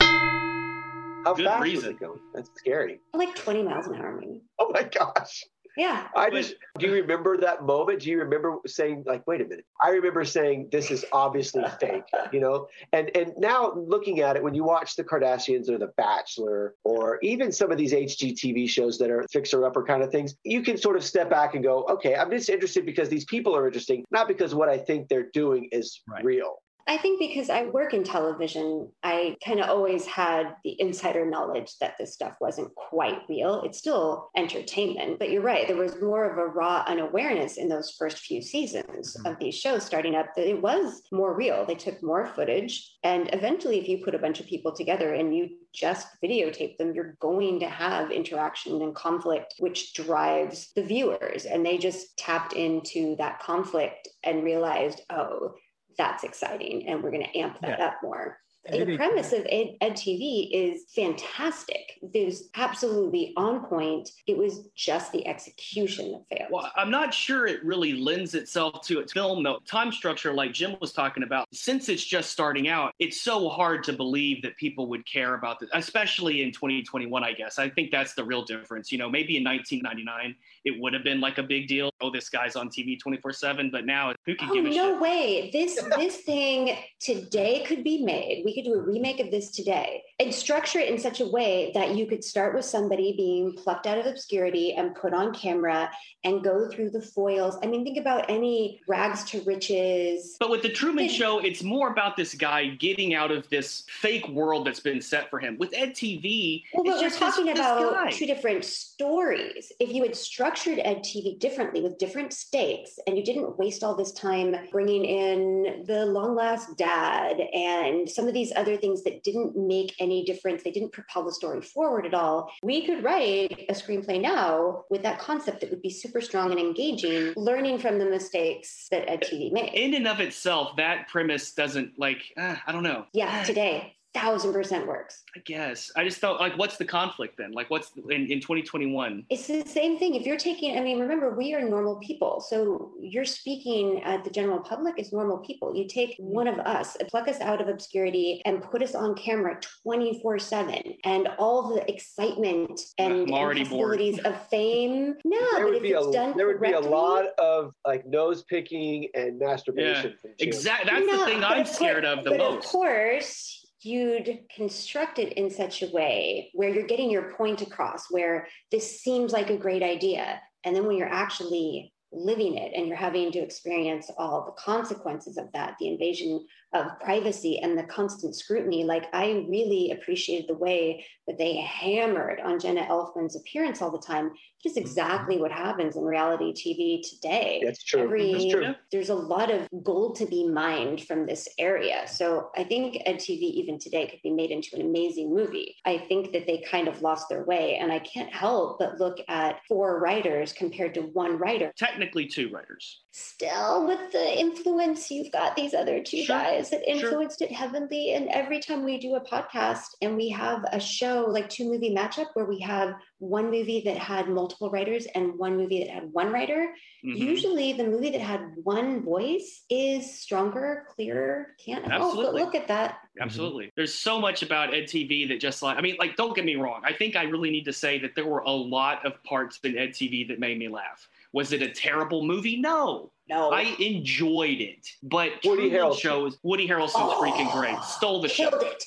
How Good fast was it going? That's scary. Like 20 miles an hour, maybe. Oh my gosh. Yeah. I just do you remember that moment? Do you remember saying like, wait a minute? I remember saying this is obviously [laughs] fake, you know? And and now looking at it, when you watch the Kardashians or The Bachelor or even some of these HGTV shows that are fixer upper kind of things, you can sort of step back and go, okay, I'm just interested because these people are interesting, not because what I think they're doing is Right. real. I think because I work in television, I kind of always had the insider knowledge that this stuff wasn't quite real. It's still entertainment, but you're right. There was more of a raw unawareness in those first few seasons Mhm. of these shows starting up that it was more real. They took more footage. And eventually, if you put a bunch of people together and you just videotape them, you're going to have interaction and conflict, which drives the viewers. And they just tapped into that conflict and realized, oh, that's exciting and we're going to amp that up more the premise of Ed, Ed TV is fantastic. It was absolutely on point. It was just the execution that failed. Well, I'm not sure it really lends itself to its film, though. Time structure, like Jim was talking about, since it's just starting out, it's so hard to believe that people would care about this, especially in 2021, I guess. I think that's the real difference. You know, maybe in 1999, it would have been like a big deal. Oh, this guy's on TV 24 7, but now who can Oh give a no shit? way! This this thing today could be made. We could do a remake of this today and structure it in such a way that you could start with somebody being plucked out of obscurity and put on camera and go through the foils. I mean, think about any rags to riches. But with the Truman Show, it's more about this guy getting out of this fake world that's been set for him. With Ed TV, Well, we're just talking this about guy. two different stories. If you had structured Ed TV differently with different stakes and you didn't waste all this time bringing in the long last dad and some of these other things that didn't make any difference, they didn't propel the story forward at all, we could write a screenplay now with that concept that would be super strong and engaging, learning from the mistakes that Ed TV made. in and of itself, that premise doesn't like, uh, I don't know. yeah, today, thousand percent works. I guess. I just thought, like, what's the conflict then? Like, what's in, in 2021? It's the same thing. If you're taking, I mean, remember, we are normal people. So you're speaking at the general public as normal people. You take one of us, pluck us out of obscurity, and put us on camera 24 7. And all the excitement and, I'm bored. possibilities of fame. [laughs] No, there but would if be a done there would be a lot of like nose picking and masturbation from Jim. Exactly. That's No, the thing I'm scared course- of the but most. Of course, you'd construct it in such a way where you're getting your point across, where this seems like a great idea. And then when you're actually living it and you're having to experience all the consequences of that, the invasion of privacy and the constant scrutiny, like I really appreciated the way that they hammered on Jenna Elfman's appearance all the time. It is mm-hmm. exactly what happens in reality TV today That's true. every That's true. there's a lot of gold to be mined from this area so i think edtv even today could be made into an amazing movie i think that they kind of lost their way and i can't help but look at four writers compared to one writer Technically, two writers. still with the influence you've got these other two Sure, guys that sure. influenced it heavily and every time we do a podcast and we have a show like two movie matchup where we have one movie that had multiple writers and one movie that had one writer Mhm. usually the movie that had one voice is stronger clearer can't help but Absolutely. look at that Absolutely. There's so much about EdTV that just like, I mean, like, don't get me wrong. I think I really need to say that there were a lot of parts in EdTV that made me laugh. Was it a terrible movie? No. no I enjoyed it. But Woody Truman Harrelson. shows Woody Harrelson's Oh, freaking great. Stole the show. killed it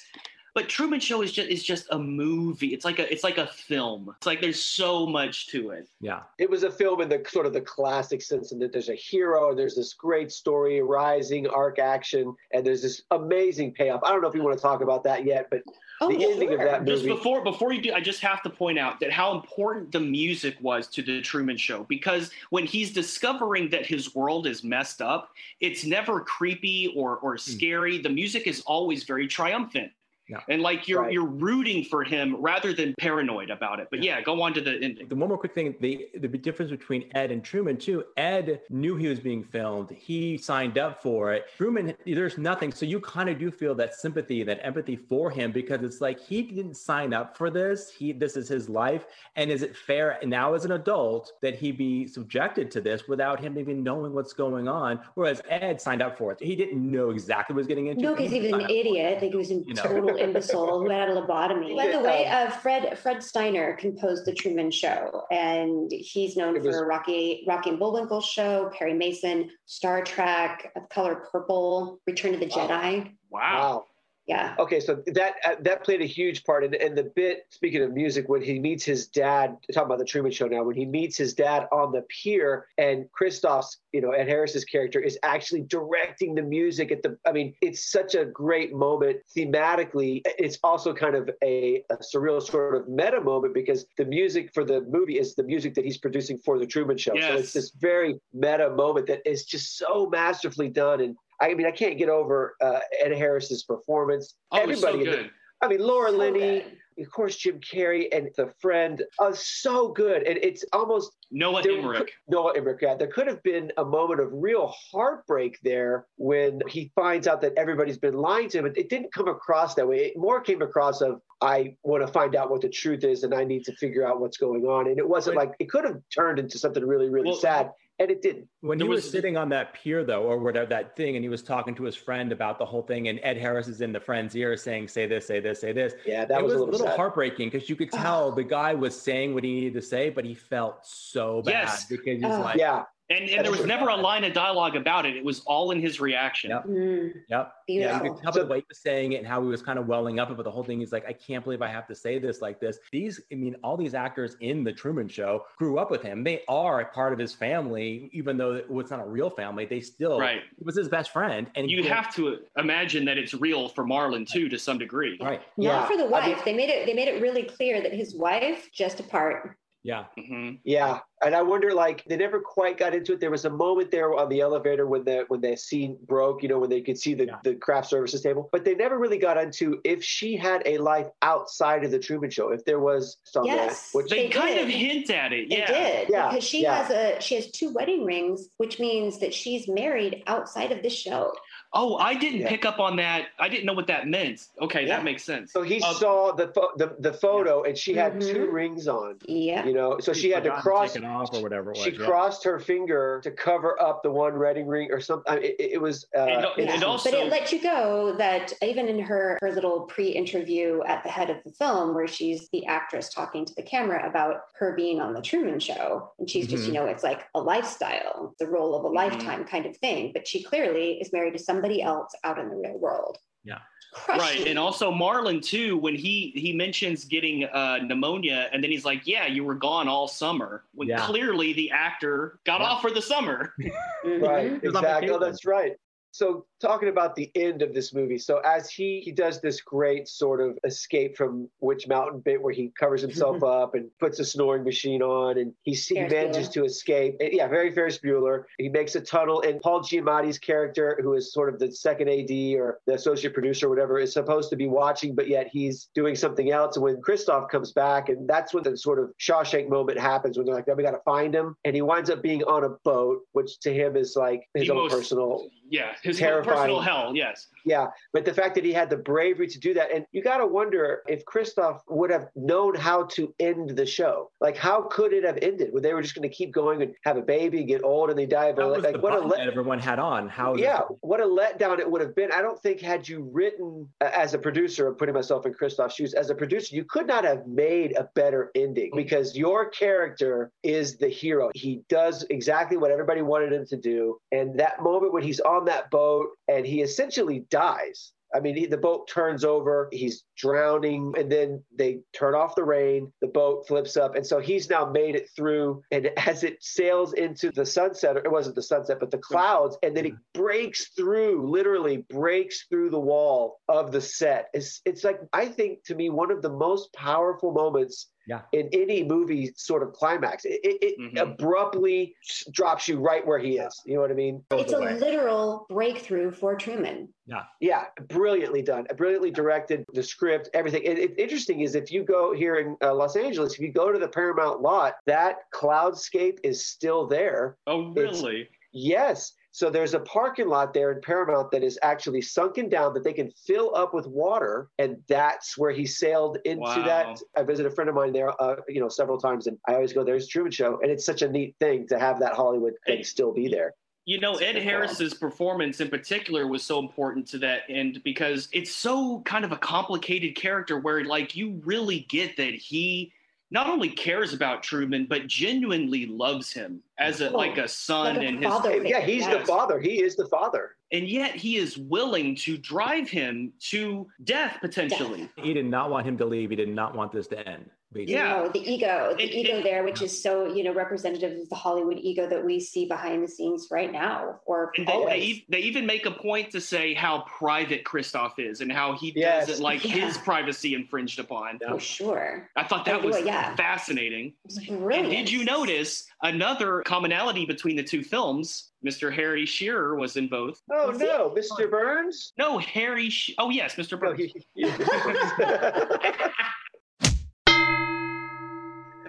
but Truman Show is just is just a movie. It's like a it's like a film. It's like there's so much to it. Yeah. It was a film in the sort of the classic sense, in that there's a hero, there's this great story, rising arc action, and there's this amazing payoff. I don't know if you want to talk about that yet, but Oh, the ending of sure. that Just before before you do, I just have to point out that how important the music was to the Truman Show because when he's discovering that his world is messed up, it's never creepy or or hmm. scary. The music is always very triumphant. Yeah. And like you're Right. you're rooting for him rather than paranoid about it. But yeah, go on to the ending. The one more quick thing, the the difference between Ed and Truman too. Ed knew he was being filmed. He signed up for it. Truman, there's nothing. So you kind of do feel that sympathy, that empathy for him because it's like he didn't sign up for this. He this is his life. And is it fair now as an adult that he be subjected to this without him even knowing what's going on? Whereas Ed signed up for it. He didn't know exactly what he was getting into. No, because he was an idiot. I think he was in You know. total imbecile who had a lobotomy. By the way, uh, Fred Fred Steiner composed the Truman Show, and he's known It was- for Rocky Rocky and Bullwinkle Show, Perry Mason, Star Trek, The Color Purple, Return of the Wow. Jedi. Wow. Wow. Yeah, Okay, so that uh, that played a huge part, and, and the bit. Speaking of music, when he meets his dad, talking about the Truman Show now, when he meets his dad on the pier, and Christof's, you know, Ed Harris's character is actually directing the music at the. I mean, it's such a great moment thematically. It's also kind of a, a surreal sort of meta moment because the music for the movie is the music that he's producing for the Truman Show. yes. So it's this very meta moment that is just so masterfully done and. I mean, I can't get over uh, Ed Harris's performance. Oh, so Everybody the- good. I mean, Laura So Linney, good. of course, Jim Carrey, and the friend are so good. And it's almost Noah there Emmerich. could- Noah Emmerich. Yeah, there could have been a moment of real heartbreak there when he finds out that everybody's been lying to him. But it didn't come across that way. It more came across of I want to find out what the truth is, and I need to figure out what's going on. And it wasn't But- like it could have turned into something really, really Well- sad, and it didn't. When he was, was- sitting on that pier, though, or whatever that thing, and he was talking to his friend about the whole thing, and Ed Harris is in the friend's ear saying, "Say this, say this, say this." Yeah, that it was, was, a little, sad. heartbreaking because you could ah. tell the guy was saying what he needed to say, but he felt so bad Yes. because he's Oh. like, Yeah, And and there was never a line of dialogue about it. It was all in his reaction. Yep. Mm, "Yep." Yeah, beautiful. you could tell by the way he was saying it and how he was kind of welling up about the whole thing. He's like, I can't believe I have to say this like this. These, I mean, all these actors in the Truman Show grew up with him. They are a part of his family, even though it's not a real family. They still, Right. He was his best friend, and You have to imagine that it's real for Marlon too, to some degree. right. Not Yeah, for the I mean- wife. they made it. They made it really clear that his wife just a part. Yeah. hmm Yeah, and I wonder, like, they never quite got into it. There was a moment there on the elevator when the when the scene broke, you know, when they could see the, Yeah. the craft services table, but they never really got into if she had a life outside of the Truman Show, if there was some Yes. which They, They kind did. of hint at it. They Yeah. did Yeah, because she yeah. has a she has two wedding rings, which means that she's married outside of the show. Oh, I didn't Yeah. pick up on that. I didn't know what that meant. Okay, Yeah. that makes sense. so he Uh, saw the, pho- the the photo, and she had two Mhm. rings on, Yeah. you know, so she had to cross. take it off or whatever it was. She yeah. crossed her finger to cover up the one wedding ring or something. I- It, it was. Uh, And- it's- and also- but it let you go that even in her her little pre-interview at the head of the film, where she's the actress talking to the camera about her being on the Truman Show, and she's just Mhm. you know it's like a lifestyle, the role of a Mhm. lifetime kind of thing. But she clearly is married to somebody else out in the real world. Yeah. Crushing. Right, and also Marlon too. When he he mentions getting uh, pneumonia, and then he's like, "Yeah, you were gone all summer." When Yeah. clearly the actor got Yeah. off for the summer. [laughs] Right, He was on exactly. Oh, that's right. So talking about the end of this movie, so as he he does this great sort of escape from Witch Mountain bit where he covers himself [laughs] up and puts a snoring machine on, and he, he Ferris manages Bueller. to escape. And, yeah, very Ferris Bueller. He makes a tunnel, and Paul Giamatti's character, who is sort of the second AD or the associate producer, or whatever, is supposed to be watching, but yet he's doing something else. And when Christof comes back, and that's when the sort of Shawshank moment happens, when they're like, "Now we got to find him," and he winds up being on a boat, which to him is like his The own most- personal Yeah, his Terrifying. personal hell. Yes. yeah, but the fact that he had the bravery to do that, and you got to wonder if Christof would have known how to end the show. Like, how could it have ended? Would they were just going to keep going and have a baby, get old, and they die of a like the what a let, that everyone had on. How? yeah, it- what a letdown it would have been. I don't think had you written uh, as a producer, I'm putting myself in Christof's shoes, as a producer, you could not have made a better ending because your character is the hero. He does exactly what everybody wanted him to do. And that moment when he's on that boat and he essentially dies. I mean, he, the boat turns over, he's drowning, and then they turn off the rain, the boat flips up. And so he's now made it through. And as it sails into the sunset, or it wasn't the sunset, but the clouds, and then it mm-hmm. breaks through, literally breaks through the wall of the set. It's, it's like, I think to me, one of the most powerful moments Yeah. in any movie sort of climax. It, it, it Mhm. abruptly drops you right where he is. You know what I mean? It's a away. literal breakthrough for Truman. Yeah, Yeah. brilliantly done, brilliantly directed. The script, everything. It, it, interesting is if you go here in uh, Los Angeles, if you go to the Paramount lot, that cloudscape is still there. Oh, It's- really? Yes. So there's a parking lot there in Paramount that is actually sunken down that they can fill up with water, and that's where he sailed into Wow. that. I visited a friend of mine there, uh, you know, several times, and I always go. There's Truman Show, and it's such a neat thing to have that Hollywood thing still be there. You know, Ed. Harris's performance in particular was so important to that end because it's so kind of a complicated character where, like, you really get that he not only cares about Truman but genuinely loves him as a Oh, like a son like a and his father. Perfect. Yeah, he's the father. He is the father. and yet he is willing to drive him to death potentially. He did not want him to leave. He did not want this to end. Basically. Yeah. You know, the ego, the It- ego it- there, which is so, you know, representative of the Hollywood ego that we see behind the scenes right now. Or And oh, they, always. they, they even make a point to say how private Christof is and how he Yes. doesn't like [laughs] Yeah. his privacy infringed upon. Yeah. for sure. I thought that Oh, was yeah. fascinating. It was brilliant. And did you notice another commonality between the two films? Mr. Harry Shearer was in both. Oh Was he? no, Mr. Burns. No, Harry. Sh- oh yes, Mr. No, Burns. he- he- [laughs] [laughs]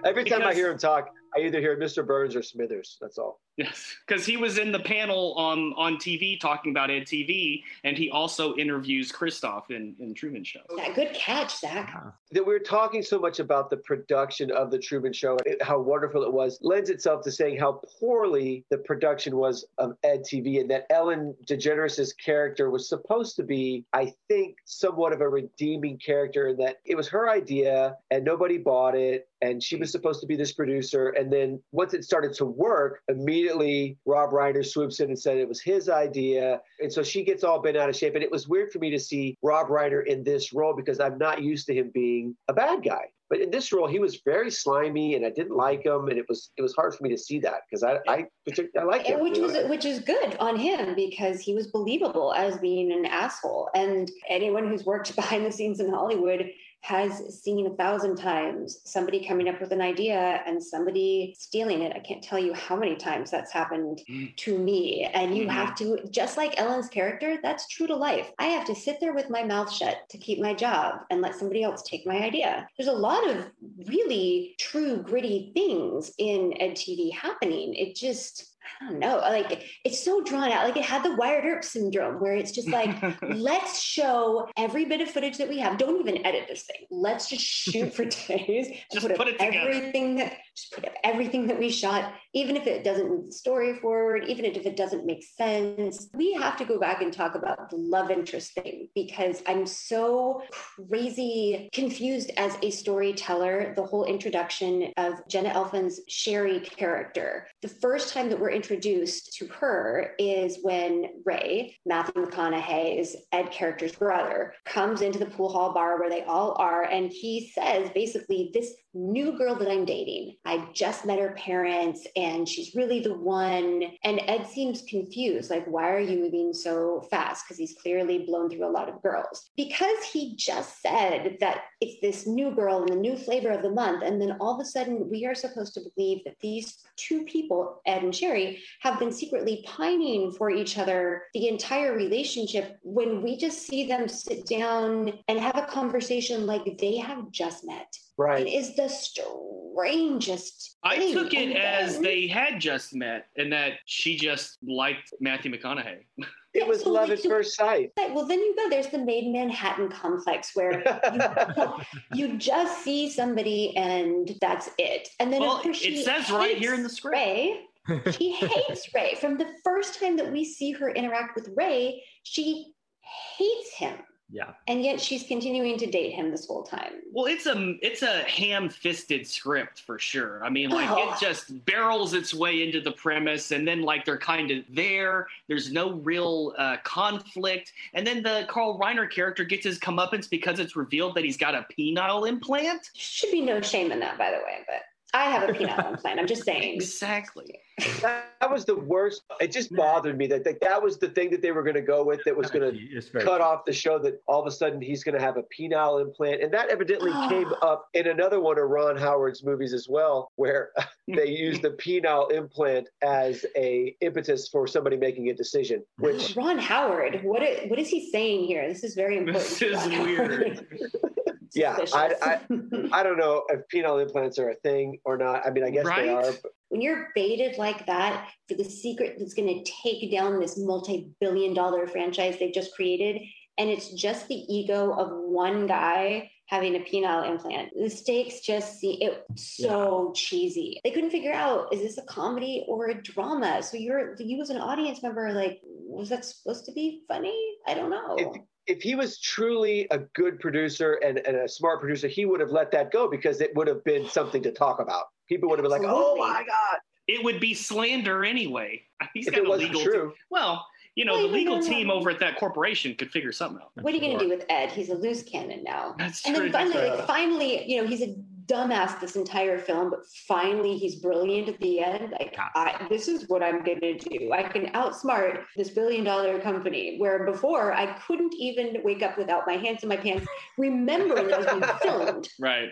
Every time I hear him talk, I either hear Mr. Burns or Smithers. That's all. Yes, because he was in the panel on on TV talking about Ed TV, and he also interviews Christof in in Truman Show. Yeah, good catch, Zack. Uh-huh. That we're talking so much about the production of the Truman Show, and how wonderful it was, lends itself to saying how poorly the production was of Ed TV, and that Ellen DeGeneres' character was supposed to be, I think, somewhat of a redeeming character, in that it was her idea and nobody bought it, and she was supposed to be this producer, and then once it started to work, immediately Rob Reiner swoops in and said it was his idea, and so she gets all bent out of shape, and it was weird for me to see Rob Reiner in this role because I'm not used to him being a bad guy. But in this role, he was very slimy, and I didn't like him, and it was it was hard for me to see that because I I, I like him. Which was know? which is good on him because he was believable as being an asshole. And anyone who's worked [laughs] behind the scenes in Hollywood has seen a thousand times somebody coming up with an idea and somebody stealing it. I can't tell you how many times that's happened Mm. to me. And you have to, just like Ellen's character, that's true to life. I have to sit there with my mouth shut to keep my job and let somebody else take my idea. There's a lot of really true, gritty things in EdTV happening. It just, I don't know, like it's so drawn out. Like it had the Wyatt Earp syndrome where it's just like, [laughs] let's show every bit of footage that we have. Don't even edit this thing. Let's just shoot for [laughs] days. Just up put it together. everything that just put up everything that we shot, even if it doesn't move the story forward, even if it doesn't make sense. We have to go back and talk about the love interest thing because I'm so crazy confused as a storyteller. The whole introduction of Jenna Elfman's Shari character. The first time that we're introduced to her is when Ray, Matthew McConaughey's Ed character's brother, comes into the pool hall bar where they all are, and he says basically, This new girl that I'm dating, I just met her parents, and she's really the one. And Ed seems confused, like, Why are you moving so fast? Because he's clearly blown through a lot of girls. Because he just said that it's this new girl and the new flavor of the month, and then all of a sudden we are supposed to believe that these two people, Ed and Shari, have been secretly pining for each other the entire relationship when we just see them sit down and have a conversation like they have just met. It right. is the strangest. I thing. took it as then- they had just met and that she just liked Matthew McConaughey. It was so love like at first sight. Right, Well, then you go. There's the Maid in Manhattan complex where [laughs] you just see somebody and that's it. And then Well, of course it she says right here in the script. Ray. [laughs] she hates Ray. From the first time that we see her interact with Ray, she hates him. Yeah. And yet she's continuing to date him this whole time. Well, it's a it's a ham-fisted script for sure. I mean, like Oh. it just barrels its way into the premise, and then like they're kind of there. There's no real uh, conflict, and then the Carl Reiner character gets his comeuppance because it's revealed that he's got a penile implant. Should be no shame in that, by the way, but I have a [laughs] penile implant. I'm just saying. Exactly. That, that was the worst. It just bothered me that that, that was the thing that they were going to go with that was going to cut true. off the show that all of a sudden he's going to have a penile implant. And that evidently [gasps] came up in another one of Ron Howard's movies as well, where [laughs] they used the penile implant as a impetus for somebody making a decision, which Ron Howard, what is, what is he saying here? This is very important. This is weird. [laughs] Howard. Yeah, I- Suspicious. I don't know if penile implants are a thing or not. I mean, I guess Right? they are. But when you're baited like that for the secret that's going to take down this multi-billion dollar franchise they've just created and it's just the ego of one guy having a penile implant the stakes just see it so cheesy they couldn't figure out is this a comedy or a drama so you're you as an audience member like was that supposed to be funny i don't know If- if he was truly a good producer and, and a smart producer, he would have let that go because it would have been something to talk about. People would have been like, "Oh my god!" It would be slander anyway. [laughs] He's if got it a wasn't legal. true. well, you know, Well, the legal team know. over at that corporation could figure something out. what are you going to do with ed he's a loose cannon now That's And true. then finally, like, finally, you know, he's a dumbass this entire film, but finally he's brilliant at the end. Like, I, this is what I'm gonna do. I can outsmart this billion dollar company. Where before I couldn't even wake up without my hands in my pants, remembering that I was being [laughs] filmed. right.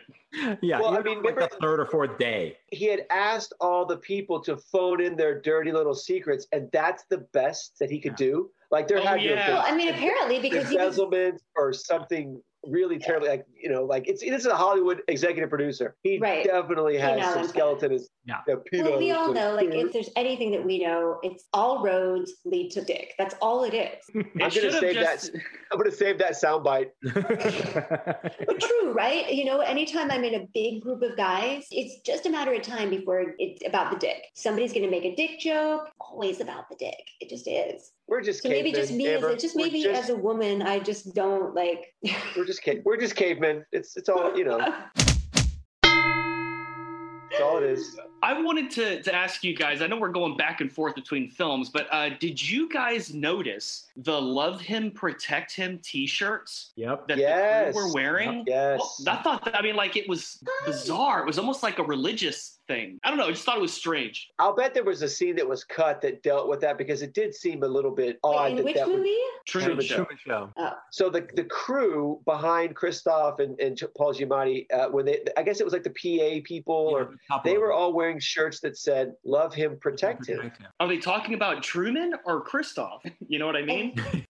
Yeah. Well, I mean, like remember- the third or fourth day. He had asked all the people to phone in their dirty little secrets, and that's the best that he could do. Like there Oh, had to yeah. have Well, I mean, apparently because he was embezzlement or something really terrible. Like you know, like it's this is a Hollywood executive producer. He Right. definitely has Penile some implant. skeleton. Is Yeah. yeah, well, we all know, like, if there's anything that we know, it's all roads lead to dick. That's all it is. [laughs] I'm gonna save just. that. I'm gonna save that soundbite. [laughs] But true, right? You know, anytime I'm in a big group of guys, it's just a matter of time before it's about the dick. Somebody's going to make a dick joke. Always about the dick. It just is. We're just So maybe just me, as a, just We're maybe just- as a woman, I just don't like. [laughs] we're just ca- we're just cavemen. It's it's all you know. It's all it is. I wanted to, to ask you guys. I know we're going back and forth between films, but uh, did you guys notice the "Love Him, Protect Him" T-shirts yep. that Yes. the crew were wearing? Yes. Well, I thought that. I mean, like it was bizarre. It was almost like a religious thing. I don't know. I just thought it was strange. I'll bet there was a scene that was cut that dealt with that because it did seem a little bit odd. In that which that would- movie? Truman Truman Show. Truman Show. so the the crew behind Christof and, and Paul Giamatti, uh, when they, I guess it was like the PA people, or they were all wearing shirts that said "Love him, protect him." Are they talking about Truman or Christof? [laughs] You know what I mean?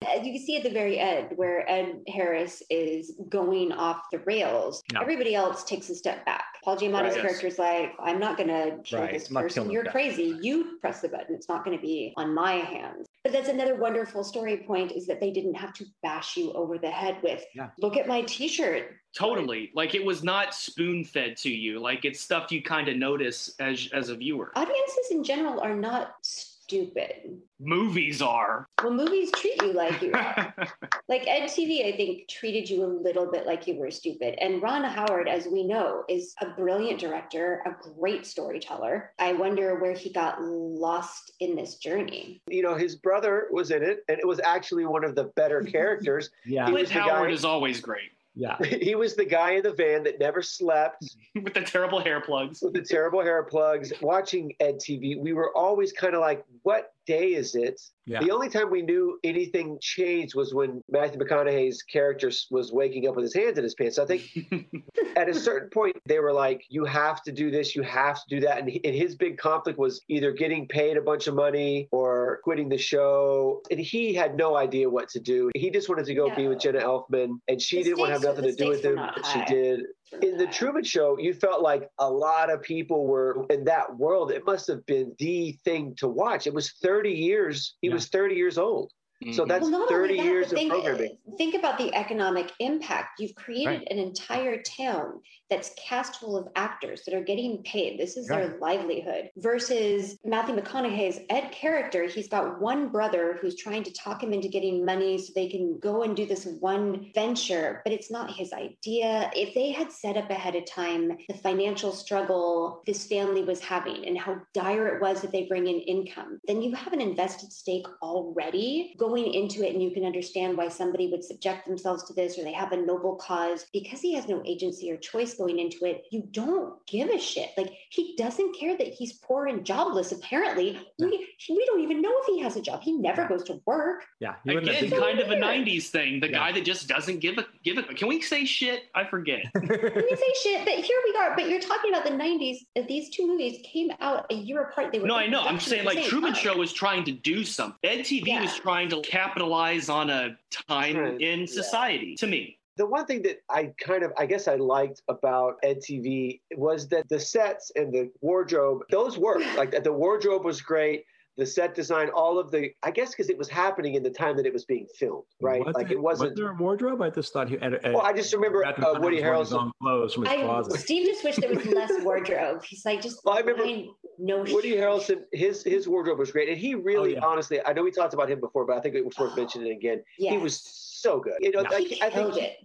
As you can see at the very end, where Ed Harris is going off the rails, Yeah. everybody else takes a step back. Paul Giamatti's Right, yes. character is like, I'm not going to kill Right, this person. You're this guy." crazy. You press the button. It's not going to be on my hands. But that's another wonderful story point is that they didn't have to bash you over the head with, Yeah. look at my t shirt. Totally. Like it was not spoon fed to you. Like it's stuff you kind of notice as as a viewer. Audiences in general are not stupid. Movies are. Well, movies treat you like you are. [laughs] like Ed TV, I think, treated you a little bit like you were stupid. And Ron Howard, as we know, is a brilliant director, a great storyteller. I wonder where he got lost in this journey. You know, his brother was in it, and it was actually one of the better [laughs] characters. Yeah. He Clint was the Howard guy- is always great Yeah. [laughs] he was the guy in the van that never slept [laughs] with the terrible hair plugs. with the terrible hair plugs. Watching Ed TV, we were always kind of like, "What day is it?" Yeah. The only time we knew anything changed was when Matthew McConaughey's character was waking up with his hands in his pants. I think [laughs] at a certain point they were like, "You have to do this, you have to do that," and, and his big conflict was either getting paid a bunch of money or quitting the show. And he had no idea what to do. He just wanted to go be with Jenna Elfman, and she The didn't want to have nothing to do with him. but She did. In the Truman Show, you felt like a lot of people were in that world. It must have been the thing to watch. It was 30 years. He Yeah. was 30 years old. So Mhm. that's Well, not 30 only that, years but of think, programming. Think about the economic impact. You've created Right. an entire town that's cast full of actors that are getting paid. This is their livelihood. Versus Matthew McConaughey's Ed character. He's got one brother who's trying to talk him into getting money so they can go and do this one venture, but it's not his idea. If they had set up ahead of time the financial struggle this family was having and how dire it was that they bring in income, then you have an invested stake already going into it, and you can understand why somebody would subject themselves to this or they have a noble cause because he has no agency or choice going into it. You don't give a shit. Like he doesn't care that he's poor and jobless. Apparently, we, we don't even know if he has a job. He never goes to work. Yeah. you wouldn't have Again, been- kind of a '90s thing. The Yeah. guy that just doesn't give a give a. Can we say shit? I forget. [laughs] Can we say shit, but here we are. But you're talking about the 90s. These two movies came out a year apart. They were No, I know. I'm saying like Truman time. Show was trying to do something. Ed TV Yeah. was trying to capitalize on a time Trend, in yeah. society. To me, The one thing that I kind of, I guess I liked about EdTV was that the sets and the wardrobe, those worked. [laughs] like the wardrobe was great. The set design, all of the, I guess because it was happening in the time that it was being filmed, right? Was like it, it wasn't. Was there a wardrobe? I just thought he. Ed, Ed, well, I just remember Matthew uh, McConaughey Woody was Harrelson. clothes from his I, closet. Steve just wished there was less [laughs] wardrobe. He's like, just Well, I remember fine, no Woody shit. Harrelson, his his wardrobe was great, and he really, Oh, yeah. honestly, I know we talked about him before, but I think it was worth Oh. [gasps] mentioning again. Yeah. He was so good. You know, Yeah. like, he I think it.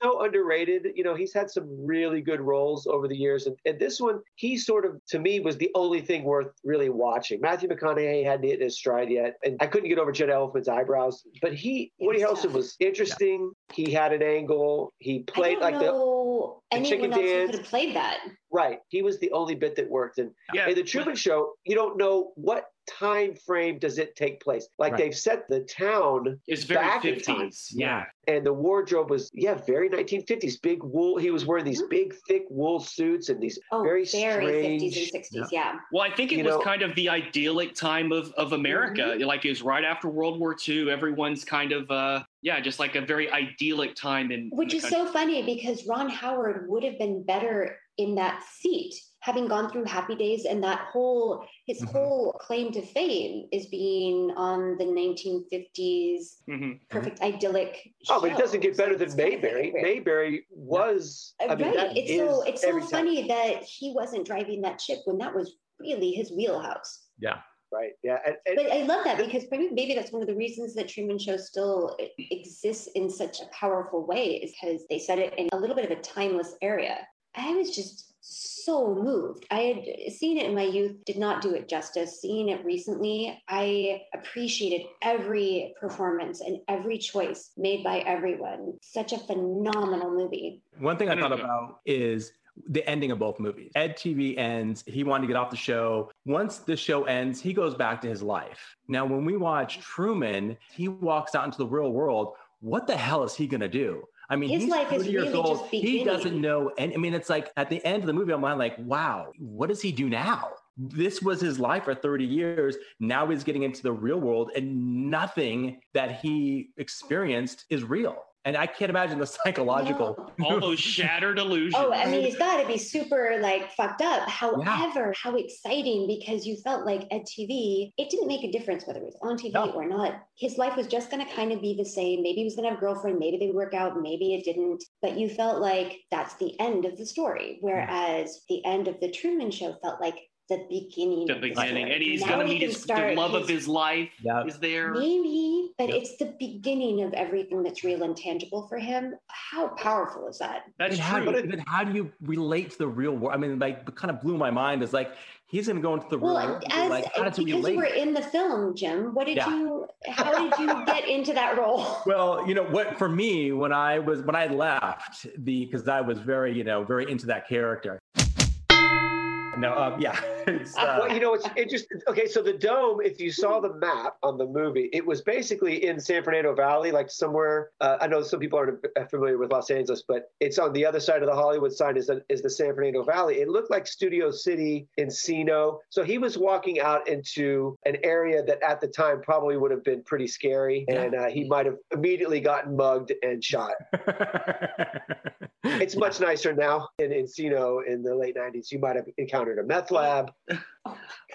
So underrated. You know, he's had some really good roles over the years, and, and this one, he sort of, to me, was the only thing worth really watching. Matthew McConaughey hadn't hit his stride yet, and I couldn't get over Judd Elfman's eyebrows, but he, Yeah, Woody Harrelson was interesting. He had an angle. He played like the know the anyone chicken else dance. could have played that. right. He was the only bit that worked, and yeah. in the Truman Show, you don't know what time frame does it take place. Like Right. they've set the town it's very back in time. 50s. Yeah. and the wardrobe was yeah very 1950s big wool he was wearing these big thick wool suits and these Oh, Very very, strange. 50s and 60s. Yeah. Well, I think it You was know- kind of the idyllic time of, of America. Mm-hmm. Like it was right after World War II. Everyone's kind of, uh, yeah, just like a very idyllic time in. Which in is the so funny because Ron Howard would have been better in that seat, having gone through Happy Days and that whole his Mhm. whole claim to fame is being on the 1950s country. Mhm. perfect idyllic. oh but it doesn't get better So than it's kind of mayberry mayberry was i mean right. It's so it's so every time, funny that he wasn't driving that ship when that was really his wheelhouse. yeah. right yeah and, and But I love that because maybe maybe that's one of the reasons that Truman Show still exists in such a powerful way is because they set it in a little bit of a timeless area. I was just so moved. I had seen it in my youth, did not do it justice. Seeing it recently, I appreciated every performance and every choice made by everyone. Such a phenomenal movie. One thing I thought Mhm. about is the ending of both movies. Ed TV ends. He wanted to get off the show. Once the show ends, he goes back to his life. Now, when we watch Truman, he walks out into the real world. What the hell is he going to do? I mean, His he's life is 30 years really old. He doesn't know. And I mean, it's like at the end of the movie, I'm like, wow, what does he do now? This was his life for 30 years. Now he's getting into the real world, and nothing that he experienced is real. And I can't imagine the [laughs] psychological. No. [laughs] All those shattered illusions. Oh, I mean, he's got to be super like fucked up. However, how exciting because you felt like at TV, it didn't make a difference whether it was on TV No. or not. His life was just going to kind of be the same. Maybe he was going to have a girlfriend, maybe they work out, maybe it didn't. But you felt like that's the end of the story. Hmm. Whereas the end of the Truman Show felt like the beginning. the beginning, story. and he's gonna meet his the start love of his life Yeah. is there. Maybe, but Yep. it's the beginning of everything that's real and tangible for him. How powerful is that? That's And how, true. do you, even how do you relate to the real world? I mean, like, it kind of blew my mind. Is like he's going to go into the real Well, world. as like, how does he because you were relate? in the film, Jim. What did Yeah. you? How did you [laughs] get into that role? Well, you know what? For me, when I was when I left the because I was very you know very into that character. No, um, yeah, [laughs] it's, uh, well, you know, it's interesting. Okay, so the dome, if you saw the map on the movie, it was basically in San Fernando Valley, like somewhere. Uh, I know some people aren't familiar with Los Angeles, but it's on the other side of the Hollywood sign is the, is the San Fernando Valley. It looked like Studio City, in Encino. So he was walking out into an area that at the time probably would have been pretty scary, Yeah. and uh, he might have immediately gotten mugged and shot. [laughs] It's much nicer now in Encino in the late 90s. You might have encountered a meth lab. [laughs]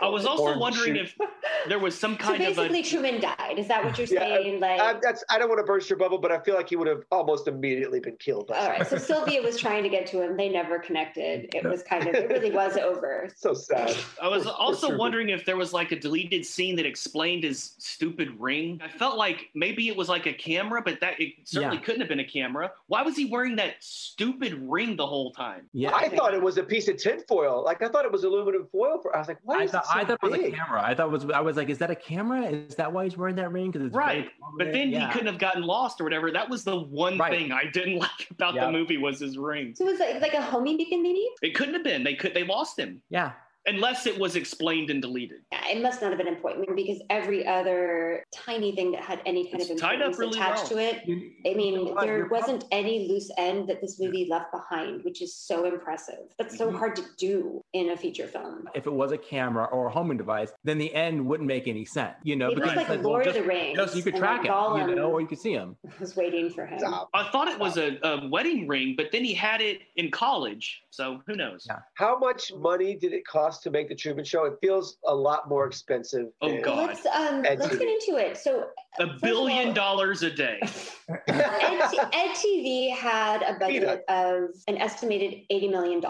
I was [laughs] also Orange wondering shoot. if there was some [laughs] So kind of basically, a. Truman died. Is that what you're Yeah, saying? like, I, that's I don't want to burst your bubble, but I feel like he would have almost immediately been killed. By all right. So. [laughs] Sylvia was trying to get to him. They never connected. It was kind of. It really was over. so sad. I was Poor- poor also Truman. wondering if there was like a deleted scene that explained his stupid ring. I felt like maybe it was like a camera, but that it certainly Yeah. couldn't have been a camera. Why was he wearing that stupid ring the whole time? Yeah, I thought it was a piece of tinfoil. Like I thought it was aluminum foil. For I was like, why I thought, it so I thought it was a camera. I thought it was. I was like, is that a camera? Is that why he's wearing that ring? Because it's very Right. But then Yeah. he couldn't have gotten lost or whatever. That was the one Right. thing I didn't [laughs] like about Yeah. the movie was his ring. So it was it like a homing beacon, maybe? It couldn't have been. They could. They lost him Yeah. Unless it was explained and deleted. Yeah, it must not have been important because every other tiny thing that had any kind It's of tied up importance really attached well. to it. You- I mean, you there You're prob- wasn't any loose end that this movie left behind, which is so impressive. That's so Mhm. hard to do in a feature film. If it was a camera or a homing device, then the end wouldn't make any sense. You know, It was because like it's like, well, Lord just, of the Rings. just you could track like, him, you know, or you could see him. [laughs] was waiting for him. Stop. I thought it was a, a wedding ring, but then he had it in college. So who knows? Yeah. How much money did it cost to make the Truman Show? It feels a lot more expensive. Oh, than- God. Let's um, let's get into it. So A billion all- dollars a day. [laughs] Ed, Ed had a budget Peanut. of an estimated $80 million.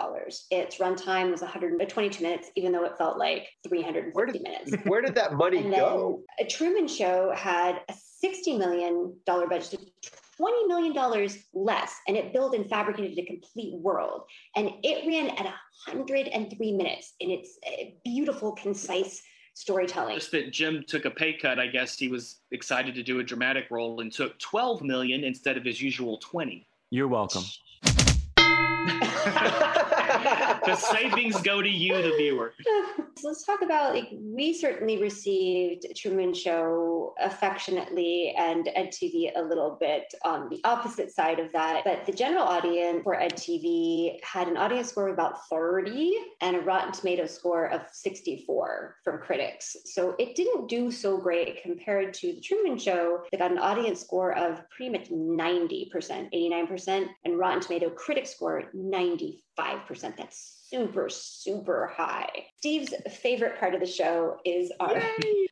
Its runtime was 122 minutes, even though it felt like three hundred and forty minutes. [laughs] Where did that money And then go? a Truman Show had a $60 million budget, $20 million less, and it built and fabricated a complete world. And it ran at 103 minutes in its uh, beautiful, concise storytelling. Just that Jim took a pay cut. I guess he was excited to do a dramatic role and took 12 million instead of his usual 20. You're welcome. [laughs] The savings go to you, the viewer. So [laughs] let's talk about like we certainly received Truman Show affectionately and Ed TV a little bit on the opposite side of that. But the general audience for Ed TV had an audience score of about 30 and a Rotten Tomato score of 64 from critics. So it didn't do so great compared to the Truman Show that got an audience score of pretty much 90%, 89%, and Rotten Tomato critic score 95%. That's super, super high. Steve's favorite part of the show is our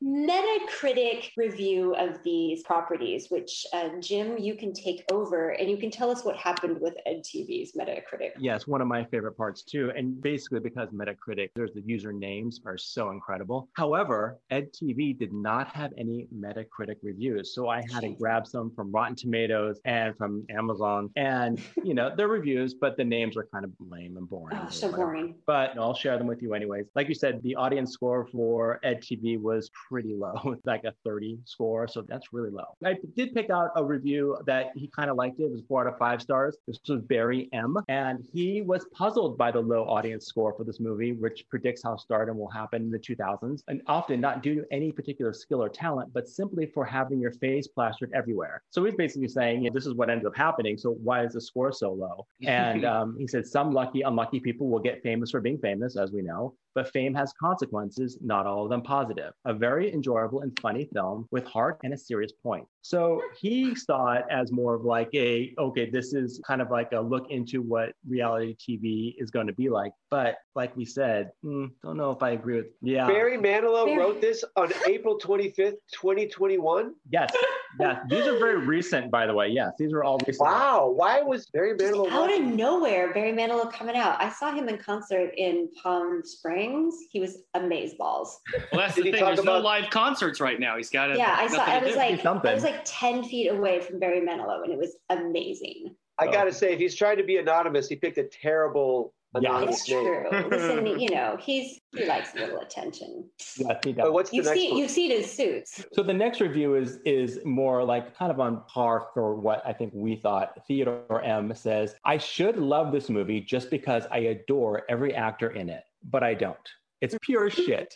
Metacritic review of these properties, which uh, Jim, you can take over and you can tell us what happened with EdTV's Metacritic. Yes, one of my favorite parts too. And basically because Metacritic, there's the user names are so incredible. However, EdTV did not have any Metacritic reviews. So I had to grab some from Rotten Tomatoes and from Amazon. And, you know, they're reviews, but the names are kind of lame and boring. Oh, so whatever. boring. But I'll share them with you anyways. Like you said, the audience score for EdTV was pretty low, [laughs] like a 30 score. So that's really low. I did pick out a review that he kind of liked it. It was four out of five stars. This was Barry M. And he was puzzled by the low audience score for this movie, which predicts how stardom will happen in the 2000s. And often not due to any particular skill or talent, but simply for having your face plastered everywhere. So he's basically saying, yeah, this is what ends up happening. So why is the score so low? [laughs] And um, he said, some lucky, unlucky people will get famous for being famous, as we know, but fame has consequences, not all of them positive. A very enjoyable and funny film with heart and a serious point. So he saw it as more of like a, okay, this is kind of like a look into what reality TV is going to be like. But like we said, mm, don't know if I agree with, yeah. Barry Manilow Barry- wrote this on April 25th, 2021. Yes, yes. These are very recent, by the way. Yes, these are all recent. Wow. Why was Barry Just Manilow out of nowhere, Barry Manilow coming out. I saw him in concert in Palm Springs. He was amazeballs. Well, that's Did the thing. talk There's no live concerts right now. He's got it. Yeah, I saw. I was like, something. I was like ten feet away from Barry Manilow, and it was amazing. I oh. got to say, if he's trying to be anonymous, he picked a terrible Yeah. anonymous It's name. true. [laughs] Listen, you know, he's he likes a little attention. Yes, he does. But what's the You've next seen one? you've seen his suits. So the next review is is more like kind of on par for what I think we thought. Theodore M says, "I should love this movie just because I adore every actor in it, but I don't. It's pure shit.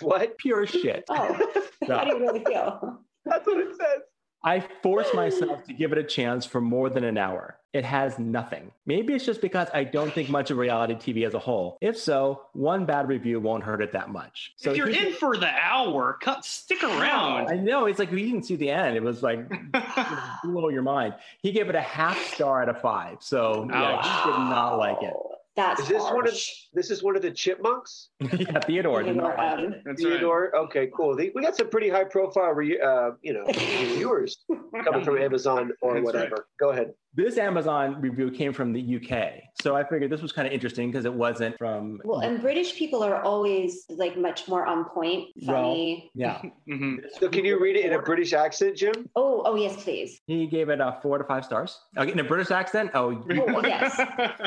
What? [laughs] Pure shit. Oh, how do you really feel? That's what it says. I force myself to give it a chance for more than an hour. It has nothing. Maybe it's just because I don't think much of reality TV as a whole. If so, one bad review won't hurt it that much. So if you're in for the hour, cut, stick around. I know. It's like we didn't see the end. It was like [laughs] blow your mind. He gave it a half star out of five. So yeah, he did not like it. That's Is this one of this is one of the chipmunks? [laughs] yeah, Theodore. Theodore, um, That's right. Okay, cool. The- We got some pretty high profile, re, uh, you know, [laughs] viewers coming from Amazon or That's whatever. Go ahead. This Amazon review came from the UK, so I figured this was kind of interesting because it wasn't from. Well, and British people are always like much more on point, funny. yeah, [laughs] [laughs] hmm So can you read it in a British accent, Jim? Oh, oh yes, please. he gave it a four to five stars. Okay, in a British accent. Oh, Oh, yes.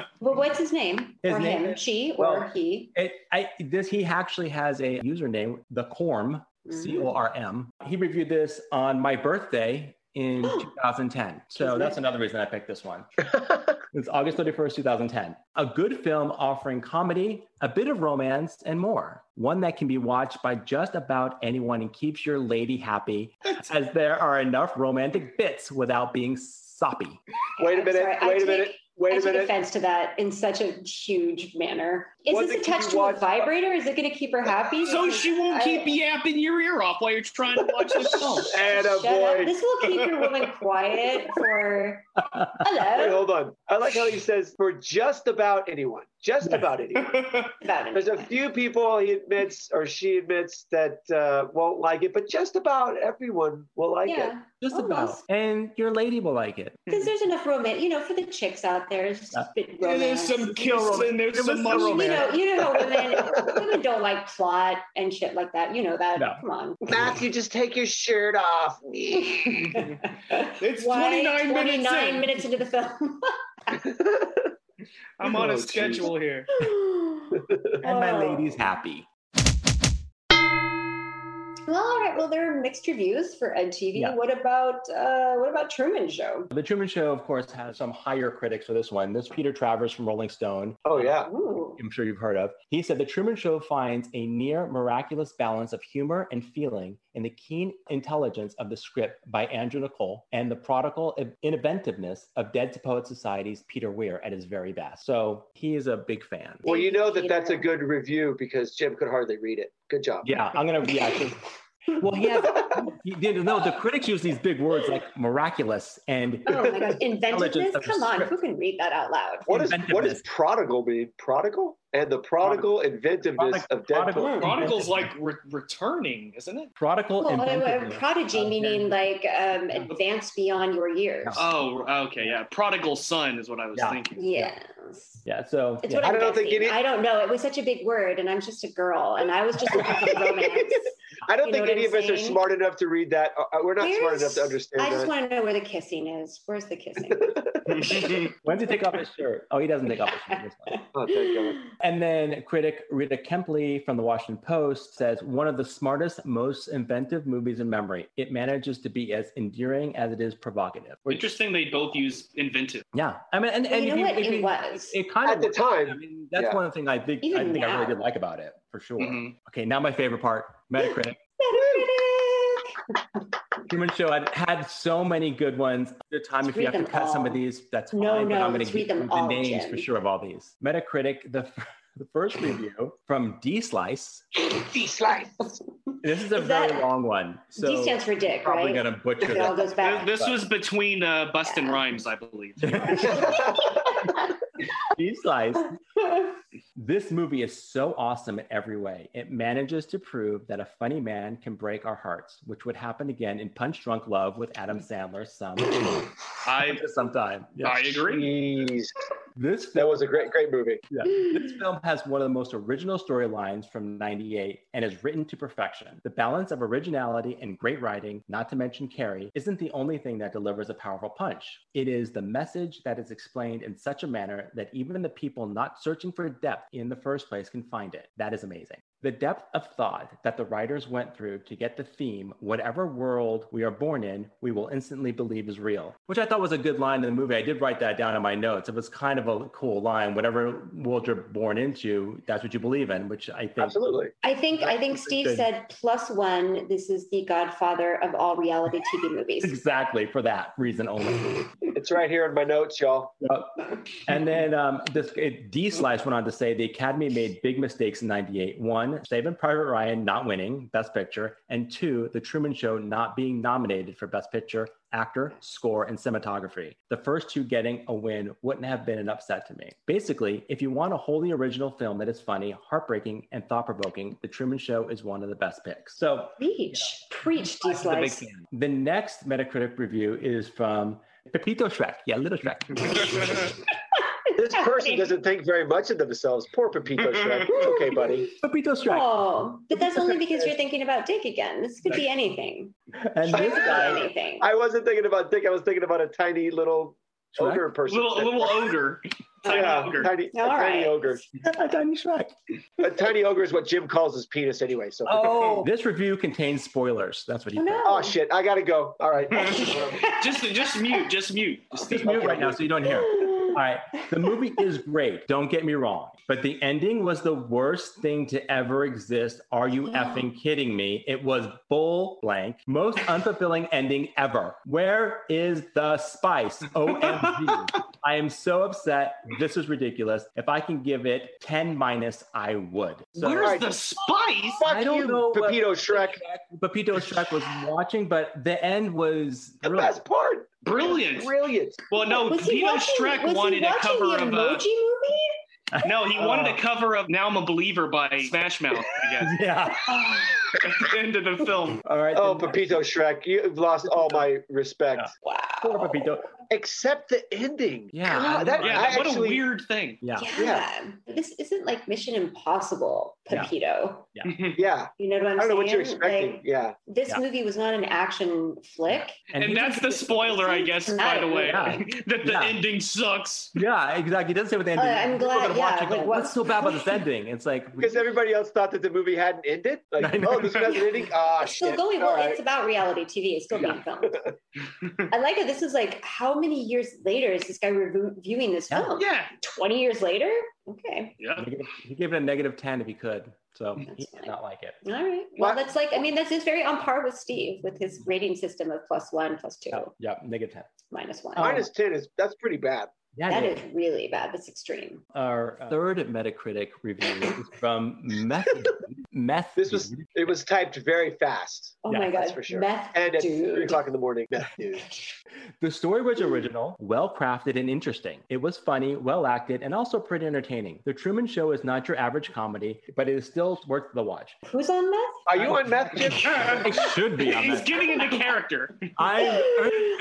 [laughs] Well, what's his name? His or name him? is- she or well, he? It, I, this he actually has a username, the Corm, C O R M. He reviewed this on my birthday in [gasps] 2010. So that's another reason I picked this one. [laughs] It's August 31st, 2010. A good film offering comedy, a bit of romance, and more. One that can be watched by just about anyone and keeps your lady happy, as there are enough romantic bits without being soppy. Wait a I'm minute. sorry, wait a take- minute. Wait I a take minute. offense to that in such a huge manner. Is One this attached to a watched- vibrator? Is it going to keep her happy? So Because she won't I- keep yapping your ear off while you're trying to watch the film. And a Shut up. boy. This will keep your woman [laughs] quiet for. Wait, Hello. hold on. I like how he says for just about anyone. Just about anyone. [laughs] About There's a few people he admits or she admits that uh, won't like it, but just about everyone will like it. Yeah, Just about. And your lady will like it. because there's enough romance. You know, for the chicks out there, it's just a bit Yeah, romance. there's some kissing, there's some some much you romance. Know, you know how women [laughs] women don't like plot and shit like that. You know that. No. Come on. Matthew, just take your shirt off. [laughs] It's Why 29 minutes 29 in. minutes into the film. [laughs] I'm on Oh, a geez. schedule here. [sighs] And my Oh. lady's happy. Well, all right. Well, there are mixed reviews for Ed TV. Yeah. What about uh, what about Truman Show? The Truman Show, of course, has some higher critics for this one. This Peter Travers from Rolling Stone. oh, yeah. Ooh. I'm sure you've heard of. He said the Truman Show finds a near miraculous balance of humor and feeling in the keen intelligence of the script by Andrew Niccol and the prodigal inventiveness of Dead to Poet Society's Peter Weir at his very best. So he is a big fan. Well, you know that that's a good review because Jim could hardly read it. Good job. Yeah, I'm gonna. Yeah. 'cause- Well, he has. He, did- no, the critics use these big words like miraculous and Oh my gosh, [laughs] inventiveness! Come on, who can read that out loud? What is what does prodigal mean? Prodigal and the prodigal inventiveness Prodigal- of Deadpool. prodigal- Chronicles like re- returning, isn't it? prodigal Well, uh, prodigy of meaning Dead- like um, advanced beyond your years. Oh, okay, yeah. Prodigal son is what I was Yeah. thinking. Yes. Yeah. So It's yeah. what I'm I don't think any- I don't know. It was such a big word, and I'm just a girl, and I was just looking [laughs] for romance. I don't You think any I'm of us are smart enough to read that. Uh, we're not smart enough to understand I just that. want to know where the kissing is. Where's the kissing? [laughs] [laughs] When did he take off his shirt? Oh, he doesn't take off his shirt. Oh, thank God. And then critic Rita Kempley from the Washington Post says one of the smartest, most inventive movies in memory. It manages to be as endearing as it is provocative. Interesting they both use inventive. yeah, I mean, and, Well, you if know what? if It was. It kind At of the time, I mean, that's yeah. one of the things I think I Even think I really did like about it for sure. Mhm. Okay, now my favorite part: Metacritic. Truman Show had, had so many good ones. The time, if you have to them cut some of these, that's No, fine. but I'm going to read give them you the all, names for sure of all these. Metacritic, the [laughs] the first [laughs] review from D Slice. D slice. This is a Is very that- long one, so D stands for dick, probably right? going to butcher It all this. goes back. This was between uh, Busta Yeah. Rhymes, I believe. [laughs] D Slice. [laughs] This movie is so awesome in every way. It manages to prove that a funny man can break our hearts, which would happen again in Punch Drunk Love with Adam Sandler some I sometime. Yeah. I agree. Jeez. This That was a great, great movie. Yeah. This film has one of the most original storylines from 98 and is written to perfection. The balance of originality and great writing, not to mention Carrey, isn't the only thing that delivers a powerful punch. It is the message that is explained in such a manner that even the people not searching for depth in the first place can find it. That is amazing. The depth of thought that the writers went through to get the theme, whatever world we are born in, we will instantly believe is real, which I thought was a good line in the movie. I did write that down in my notes. It was kind of a cool line. Whatever world you're born into, that's what you believe in, which I think Absolutely. I think I think Steve Good. said plus one. This is the godfather of all reality TV [laughs] movies. exactly for that reason only. It's right here in my notes, y'all. Yep. And then um, this it, D Slice went on to say the Academy made big mistakes in '98. One, one, Saving Private Ryan not winning Best Picture, and two, The Truman Show not being nominated for Best Picture, Actor, Score, and Cinematography. The first two getting a win wouldn't have been an upset to me. Basically, if you want a wholly original film that is funny, heartbreaking, and thought provoking, The Truman Show is one of the best picks. So, Preach. Preach, D I'm a Slice. fan. The next Metacritic review is from Pepito Shrek. Yeah, Little Shrek. [laughs] [laughs] This [laughs] person doesn't think very much of themselves. Poor Pepito Shrek. It's okay, buddy. [laughs] Pepito Shrek. Oh, but that's only because you're thinking about Dick again. This could be anything. And This this could be guy, anything. I wasn't thinking about Dick. I was thinking about a tiny little Shrek? ogre person. little little ogre. [laughs] Tiny yeah, ogre. tiny, a All tiny ogre. a tiny Shrek. A tiny ogre is what Jim calls his penis anyway. So. Oh, this review contains spoilers. That's what he Oh, no. Oh shit! I gotta go. All right. just just mute. Just mute. Just Just mute. mute right now so you don't hear. All right. The movie is great. Don't get me wrong. But the ending was the worst thing to ever exist. Are you effing kidding me? It was bull blank. Most unfulfilling ending ever. Where is the spice? OMG. [laughs] I am so upset. This is ridiculous. If I can give it 10 minus, I would. So, Where's Right. the spice? Fuck I don't you, know what- Pepito Shrek. Pepito Shrek was watching, but the end was The brilliant. best part. Brilliant. Brilliant. Well, no, Was Pepito watching, Shrek was wanted he a cover the of uh, Emoji a. movie? [laughs] No, he wanted Oh. a cover of "Now I'm a Believer" by Smash Mouth. I guess [laughs] Yeah. at the end of the film. All right. Oh, then- Pepito Shrek, you've lost all my respect. Yeah. Wow. Poor Pepito. Except the ending. Yeah, I God, that, Yeah, I what actually, a weird thing. Yeah. Yeah. This isn't like Mission Impossible, Yeah. Pepito. Yeah, [laughs] You know what I'm saying? I don't know what you're expecting. Like, yeah, this Yeah. movie was not an action flick. And he that's the spoiler, I guess, by the way, Yeah. [laughs] that the Yeah. ending sucks. Yeah, exactly. He doesn't say what the ending. Uh, I'm People glad- are gonna watch yeah, it go, like, What's so bad about this ending? It's like because everybody else thought that the movie hadn't ended. [laughs] Like, I know. oh, this one hasn't ended. Ah, It's still going. All Well, right. it's about reality TV. It's still being filmed. I like it. This is like, how many years later is this guy reviewing this Yeah. film? Yeah, 20 years later? Okay. yeah. he gave, he gave it a negative ten if he could. So That's he did not like it. All right. Well, What? that's like, I mean, that's just very on par with Steve with his rating system of plus one, plus two, Yeah, yeah negative ten. minus one. Oh. Minus ten is that's pretty bad. Yeah, that yeah. is really bad. That's extreme. Our uh, third Metacritic review is from Meth. [laughs] Meth. This was it was typed very fast, Oh Yeah, my God. that's for sure. Meth and at three o'clock in the morning. Meth dude. [laughs] The story was original, well crafted, and interesting. It was funny, well acted, and also pretty entertaining. The Truman Show is not your average comedy, but it is still worth the watch. Who's on meth? Are you on meth, Jim? It should be on He's that. getting into character. I,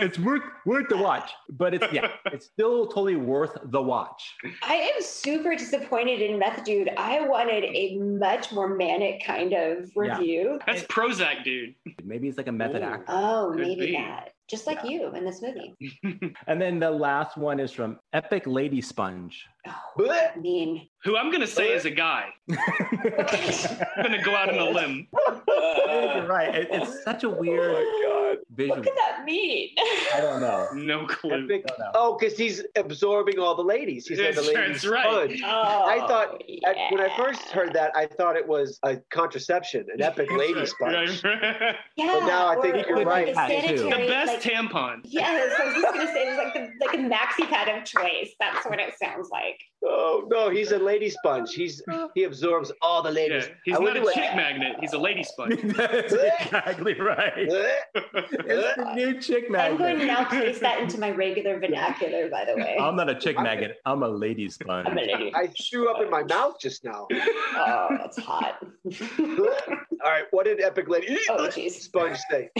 it's worth worth the watch, but it's yeah, it's still totally worth the watch. I am super disappointed in Meth Dude. I wanted a much more manic kind of Yeah. review. That's Prozac, dude. Maybe he's like a method Ooh. actor. Oh, Could maybe be. that. Just like you in this movie. [laughs] And then the last one is from Epic Lady Sponge. Oh, I mean, Who I'm gonna say is a guy. [laughs] I'm gonna go out on a limb. You're uh, right. It- it's such a weird Oh visual. what could that mean? I don't know. No clue. god. Epic. I don't. Oh, because he's absorbing all the ladies. He's like the ladies that's right. sponge. Oh, I thought I, when I first heard that, I thought it was a contraception, an epic lady sponge. Right. yeah, but now I think or- you're or like right. a the best like, tampon. Yes, I was just gonna say it was like the like a maxi pad of choice. That's what it sounds like. Oh no, he's a lady sponge. He's he absorbs all the Yeah, ladies. he's I not wonder a what- chick magnet. He's a lady sponge. That's [laughs] exactly right. [laughs] It's the new chick magnet. I'm going to now place that into my regular vernacular. By the way, I'm not a chick magnet. I'm a lady sponge. I'm a lady. I threw up in my mouth just now. Oh, that's hot. [laughs] All right, what did epic lady Oh, sponge say?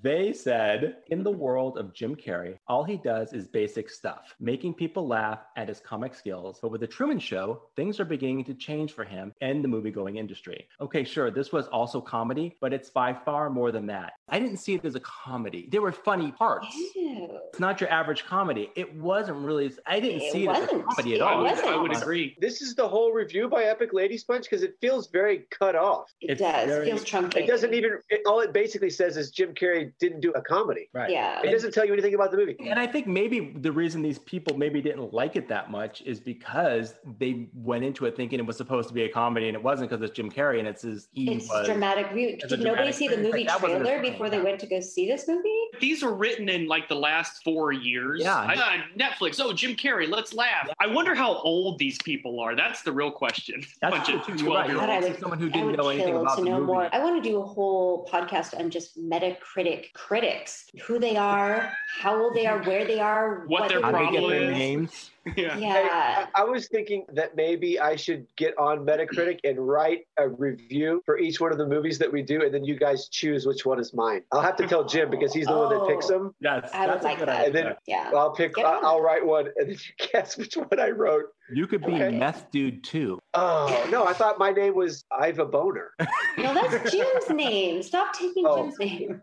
They said, in the world of Jim Carrey, all he does is basic stuff, making people laugh at his comic skills. But with The Truman Show, things are beginning to change for him and the movie going industry. Okay, sure, this was also comedy, but it's by far more than that. I didn't see it as a comedy. There were funny parts. Ew. It's not your average comedy. It wasn't really, I didn't It see it as a comedy at It I all. would. I would agree. This is the whole review by Epic Lady Sponge because it feels very cut off. It It's does. very- Feels truncated. It doesn't even. It, all it basically says is Jim Carrey Carrey didn't do a comedy. Right. Yeah. It doesn't tell you anything about the movie. And I think maybe the reason these people maybe didn't like it that much is because they went into it thinking it was supposed to be a comedy and it wasn't because it's Jim Carrey and it's his he It's was dramatic. view. It's a Did nobody dramatic see the thing. Like, movie that wasn't his trailer before they went to go see this movie? These are written in like the last four years. Yeah. I, uh, Netflix. Oh, Jim Carrey. Let's laugh. I wonder how old these people are. That's the real question. That's Bunch true, of too. You're right. 12 year olds. someone who didn't know anything about to the know movie. more. I want to do a whole podcast on just Metacritic critics, who they are, how old they are, where they are, What their the How they problem their is. names. Yeah. Hey, I, I was thinking that maybe I should get on Metacritic and write a review for each one of the movies that we do, and then you guys choose which one is mine. I'll have to tell Jim [laughs] because he's the one that picks Oh. them. Yes, I would that's a like that. And then. Yeah. I'll pick. I'll. I'll write one, and then you [laughs] guess which one I wrote. You could be Okay. meth dude too. Oh no, I thought my name was Iva Boner. [laughs] No, that's Jim's name. Stop taking Oh. Jim's name.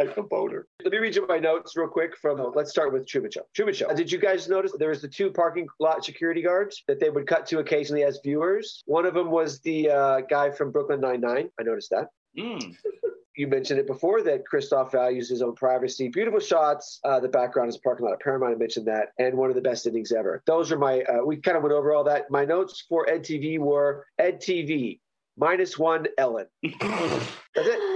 Iva Boner. Let me read you my notes real quick. From let's start with Truman Show. Truman Show. Did you guys notice there was the two parking lot security guards that they would cut to occasionally as viewers? One of them was the uh, guy from Brooklyn Nine Nine. I noticed that. Mm. [laughs] you mentioned it before that Christof values his own privacy. Beautiful shots. Uh, the background is a parking lot at Paramount. I mentioned that, and one of the best endings ever. Those are my. Uh, we kind of went over all that. My notes for EdTV were EdTV minus one Ellen. [laughs] That's it.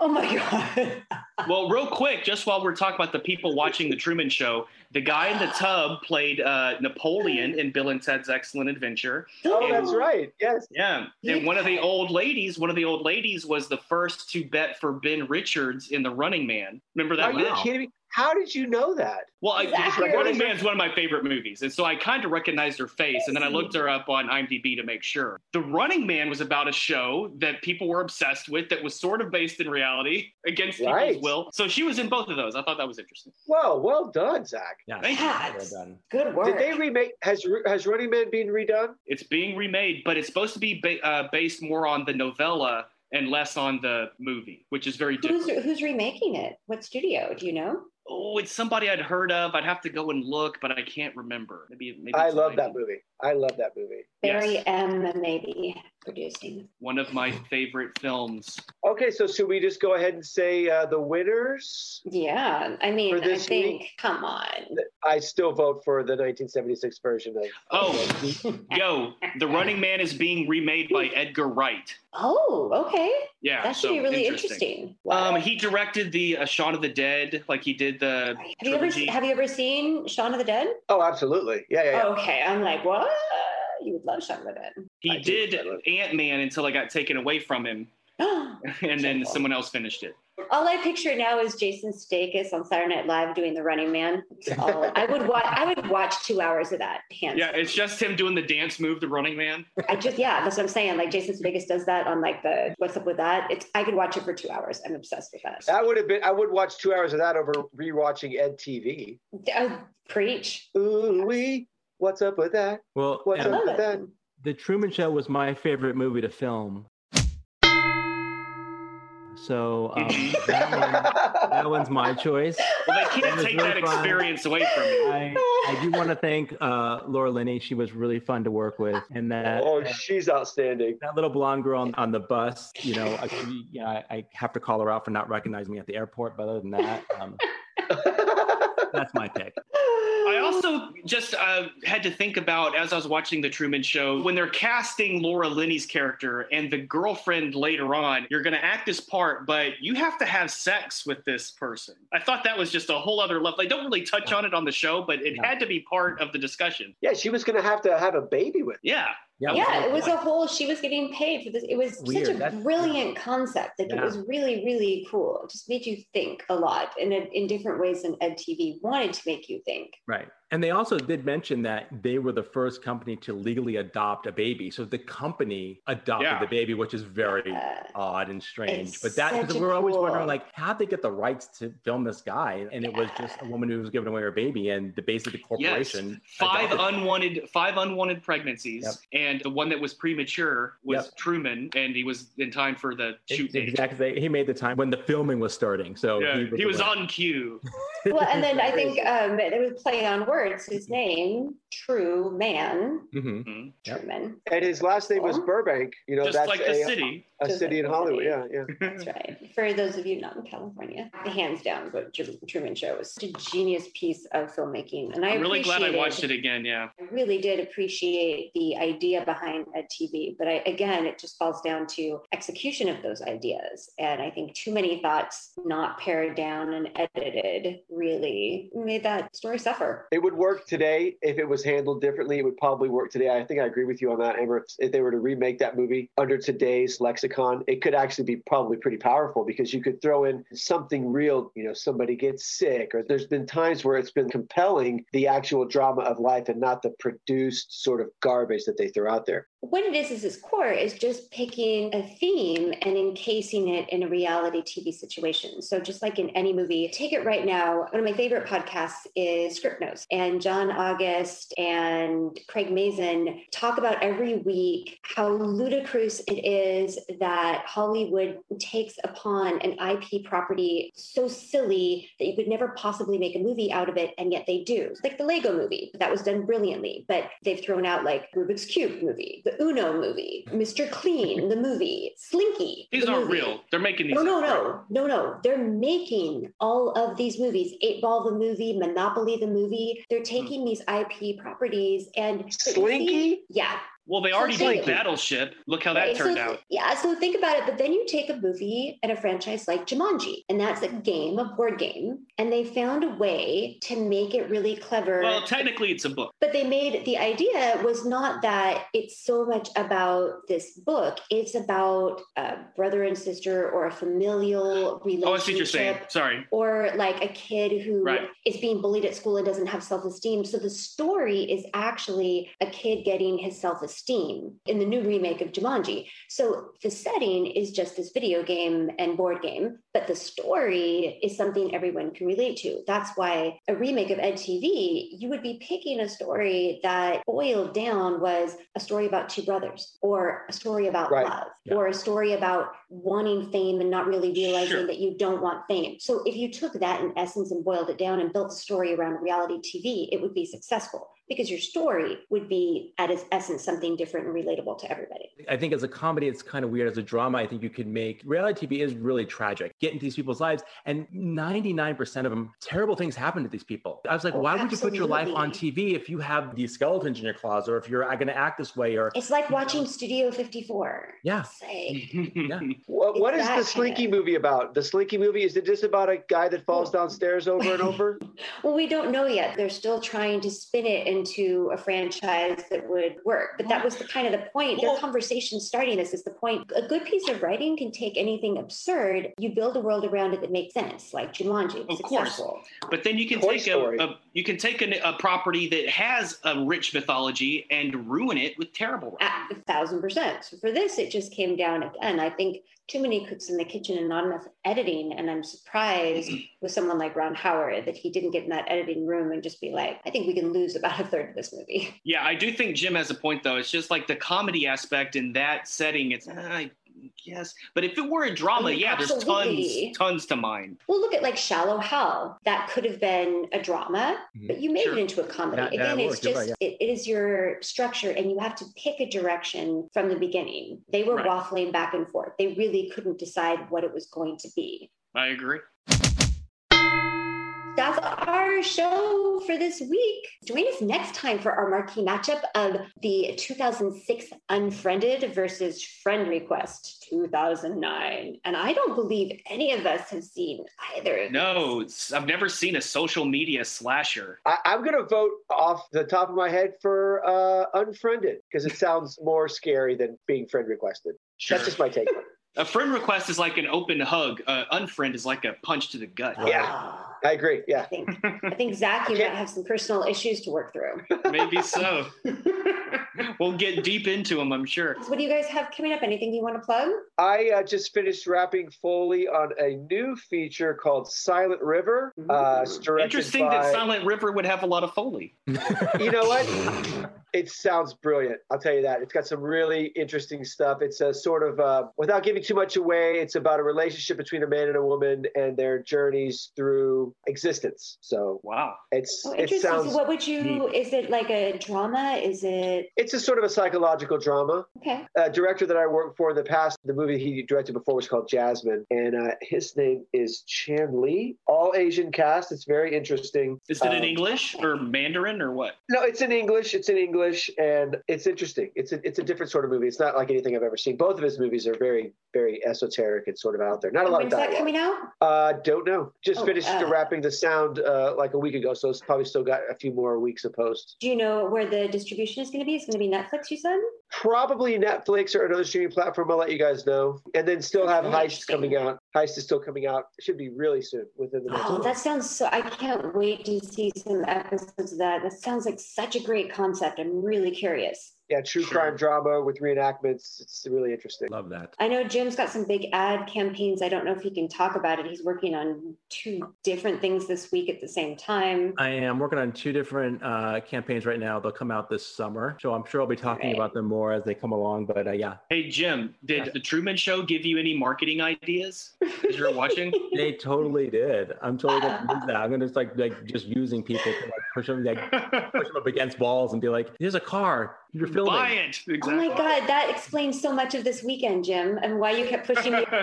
Oh my god. [laughs] Well, real quick, just while we're talking about the people watching the Truman Show, the guy in the tub played uh, Napoleon in Bill and Ted's Excellent Adventure. Oh, that's right. Yes. Yeah, and one of the old ladies, one of the old ladies was the first to bet for Ben Richards in The Running Man. Remember that? Are you kidding me? How did you know that? Well, I, Is that Running accurate? Man's one of my favorite movies, and so I kind of recognized her face, and then I looked her up on IMDb to make sure. The Running Man was about a show that people were obsessed with, that was sort of based in reality against Right. people's will. So she was in both of those. I thought that was interesting. Well, well done, Zack. Yeah, Thank you. well done. Good work. Did they remake? Has Has Running Man been redone? It's being remade, but it's supposed to be ba- uh, based more on the novella and less on the movie, which is very different. Who's who's remaking it? What studio? Do you know? Oh, it's somebody I'd heard of. I'd have to go and look, but I can't remember. Maybe, maybe I love that movie. I love that movie. Barry Yes. M. Maybe producing. One of my favorite films. Okay, so should we just go ahead and say uh, the winners? Yeah, I mean, For I this think. week? Come on. I still vote for the 1976 version of. Oh, [laughs] yo, The Running Man is being remade by Edgar Wright. Oh, okay. Yeah, That should so be really interesting. Wow. Um, he directed the uh, Shaun of the Dead, like he did the have you ever trilogy. have you ever seen Shaun of the Dead? Oh, absolutely. Yeah, yeah, yeah. Okay, I'm like, what? You would love Shaun of the he I did Ant Man until it got taken away from him, [gasps] and then Shameful. someone else finished it. All I picture now is Jason Sudeikis on Saturday Night Live doing The Running Man. It's all- I would watch. I would watch two hours of that. Hands. Yeah, it's just him doing the dance move, the Running Man. I just yeah, that's what I'm saying. Like Jason Sudeikis does that on like the What's Up with That. It's I could watch it for two hours. I'm obsessed with that. That would have been. I would watch two hours of that over rewatching Ed TV. Uh, preach. Ooh wee. What's up with that? Well, What's up with it. that? the Truman Show was my favorite movie to film. So um, [laughs] that, one, that one's my choice. Well, they can't take really that fun. experience away from you. I, I do want to thank uh, Laura Linney. She was really fun to work with, and that oh, she's outstanding. that little blonde girl on, on the bus. You know, I, you know, I, I have to call her out for not recognizing me at the airport. But other than that, um, [laughs] that's my pick. I also just uh, had to think about as I was watching the Truman Show when they're casting Laura Linney's character and the girlfriend later on. You're going to act this part, but you have to have sex with this person. I thought that was just a whole other level. They don't really touch on it on the show, but it had to be part of the discussion. yeah, she was going to have to have a baby with. Yeah, Yeah, yeah, it was a whole. She was getting paid for this. It was Weird. such a That's- brilliant concept. Like it was really, really cool. It just made you think a lot, in a, in different ways than Ed TV wanted to make you think. Right. And they also did mention that they were the first company to legally adopt a baby. So the company adopted Yeah. the baby, which is very Uh, odd and strange. It's But that because a we're always wondering like how'd they get the rights to film this guy? And it was just a woman who was giving away her baby and the base of the yes. corporation. Five adopted it. unwanted, five unwanted pregnancies, Yep. and the one that was premature was Yep. Truman, and he was in time for the shoot date. Exactly. He made the time when the filming was starting. So Yeah, he was aware. on cue. [laughs] well, and then I think um, it was play on words. His name, True Man, Mhm. Mhm. Truman. And his last name was. Burbank. You know, Just that's like the a, city. A Joseph city in Hollywood. Yeah, yeah. That's right. For those of you not in California, The hands down, but Truman Show was a genius piece of filmmaking, and I I'm really glad I watched it again. Yeah. I really did appreciate the idea behind Ed TV, but I, again, it just falls down to execution of those ideas. And I think too many thoughts not pared down and edited really made that story suffer. It would work today if it was handled differently. It would probably work today. I think I agree with you on that, Amber. If- If they were to remake that movie under today's lexicon, it could actually be probably pretty powerful because you could throw in something real. You know, somebody gets sick, or there's been times where it's been compelling the actual drama of life and not the produced sort of garbage that they throw out there. What it is, is its core is just picking a theme and encasing it in a reality TV situation. So, just like in any movie, take it right now. One of my favorite podcasts is Script Notes, and John August and Craig Mazin talk about every week how ludicrous it is that Hollywood takes upon an IP property so silly that you could never possibly make a movie out of it, and yet they do. Like the Lego movie, that was done brilliantly, but they've thrown out like Rubik's Cube movie, the Uno movie, Mr. Clean, the movie, Slinky. These the aren't movie. real. They're making these. No, no, up. no, no, no. They're making all of these movies. Eight Ball the movie, Monopoly the movie. They're hmm. taking these IP properties and but see- Slinky? Yeah, Well, they already think- did Battleship. Look how that Right, turned so, out. Yeah, so think about it. But then you take a movie and a franchise like Jumanji, and that's a game, a board game, and they found a way to make it really clever. Well, technically, it's a book. but they made the idea was not that it's so much about this book, it's about a brother and sister or a familial relationship. Oh, I see what you're saying. Sorry. Or like a kid who is Right. being bullied at school and doesn't have self esteem. So the story is actually a kid getting his self esteem in the new remake of Jumanji. So the setting is just this video game and board game, but the story is something everyone can relate to. That's why a remake of EdTV, you would be picking a story that boiled down was a story about two brothers or a story about Right. love Yeah. or a story about wanting fame and not really realizing Sure. that you don't want fame. So if you took that in essence and boiled it down and built a story around reality TV, it would be successful because your story would be at its essence something different and relatable to everybody. I think as a comedy, it's kind of weird. As a drama, I think you could make reality TV is really tragic. Get into these people's lives, and 99% of them, terrible things happen to these people. I was like, Oh, why would you put your life on. TV if you have these skeletons in your closet, or if you're going to act this way, or It's like watching Studio 54. yeah, It's like, [laughs] What, what It's the Slinky kinda- movie about? The Slinky movie is it just about a guy that falls downstairs over and over? [laughs] well, we don't know yet. They're still trying to spin it into a franchise that would work. But that was the kind of the point. Their conversation starting this is the point. A good piece of writing can take anything absurd. You build a world around it that makes sense, like Jumanji. Of course. But then you can Toy take a, Story. a you can take a, a property that has a rich mythology and ruin it with terrible. At a thousand percent. So for this, it just came down again. I think too many cooks in the kitchen and not enough editing. And I'm surprised [clears throat] with someone like Ron Howard that he didn't get in that editing room and just be like, I think we can lose about a third of this movie. Yeah, I do think Jim has a point though. It's just like the comedy aspect in that setting. It's uh, I guess, but if it were a drama, I mean, yeah, there's tons tons to mine. Well, look at like Shallow Hal. That could have been a drama, Mhm. but you made Sure. it into a comedy. That- that Again, it's just right, it, it is your structure, and you have to pick a direction from the beginning. They were Right. waffling back and forth. They really couldn't decide what it was going to be. I agree. That's our show for this week. Join us next time for our marquee matchup of the 2006 Unfriended versus Friend Request 2009. And I don't believe any of us have seen either. of No, these. I've never seen a social media slasher. I, I'm going to vote off the top of my head for uh, Unfriended because it sounds more scary than being friend requested. Sure. That's just my take. A friend request is like an open hug. Uh, unfriend is like a punch to the gut. Yeah. I agree. I Yeah. think I think Zack, you might have some personal issues to work through. Maybe so. [laughs] we'll get deep into them, I'm sure. what do you guys have coming up? Anything you want to plug? I uh, just finished wrapping Foley on a new feature called Silent River. Uh, directed Interesting by, that Silent River would have a lot of Foley. You know what? [laughs] It sounds brilliant. I'll tell you that. It's got some really interesting stuff. It's a sort of, uh, without giving too much away, it's about a relationship between a man and a woman and their journeys through existence. So Wow. it's Oh, it interesting. sounds so what would you? Is it like a drama? Is it? it's It's a sort of a psychological drama. Okay. A director that I worked for in the past, the movie he directed before was called Jasmine, and uh, his name is Chan Lee. All Asian cast. It's very interesting. Is it in Um, English or Mandarin or what? No, it's in English. It's in English, and it's interesting. It's a it's a different sort of movie. It's not like anything I've ever seen. Both of his movies are very very esoteric and sort of out there. Not a lot When's of that coming out? Uh, don't know. Just Oh, finished uh. wrapping the sound uh, like a week ago, so it's probably still got a few more weeks of post. Do you know where the distribution is going to be? It's going to be Netflix, you said? Probably Netflix or another streaming platform. I'll let you guys know. And then still have Heist coming out. Heist is still coming out. It should be really soon, within the next Oh, month. that sounds so. I can't wait to see some episodes of that. That sounds like such a great concept. I'm really curious. Yeah, true Sure. crime drama with reenactments. It's really interesting. Love that. I know Jim's got some big ad campaigns. I don't know if he can talk about it. He's working on two different things this week at the same time. I am working on two different uh, campaigns right now. They'll come out this summer, so I'm sure I'll be talking Right. about them more as they come along. But uh, yeah, Hey Jim, did the Truman Show give you any marketing ideas as you're watching? [laughs] they totally did. I'm totally gonna [laughs] use that. I'm gonna just like like just using people to like push them like push them up against walls and be like, "Here's a car. You're filming." Buy it. Oh my God, that explains so much of this weekend, Jim, and why you kept pushing me. [laughs]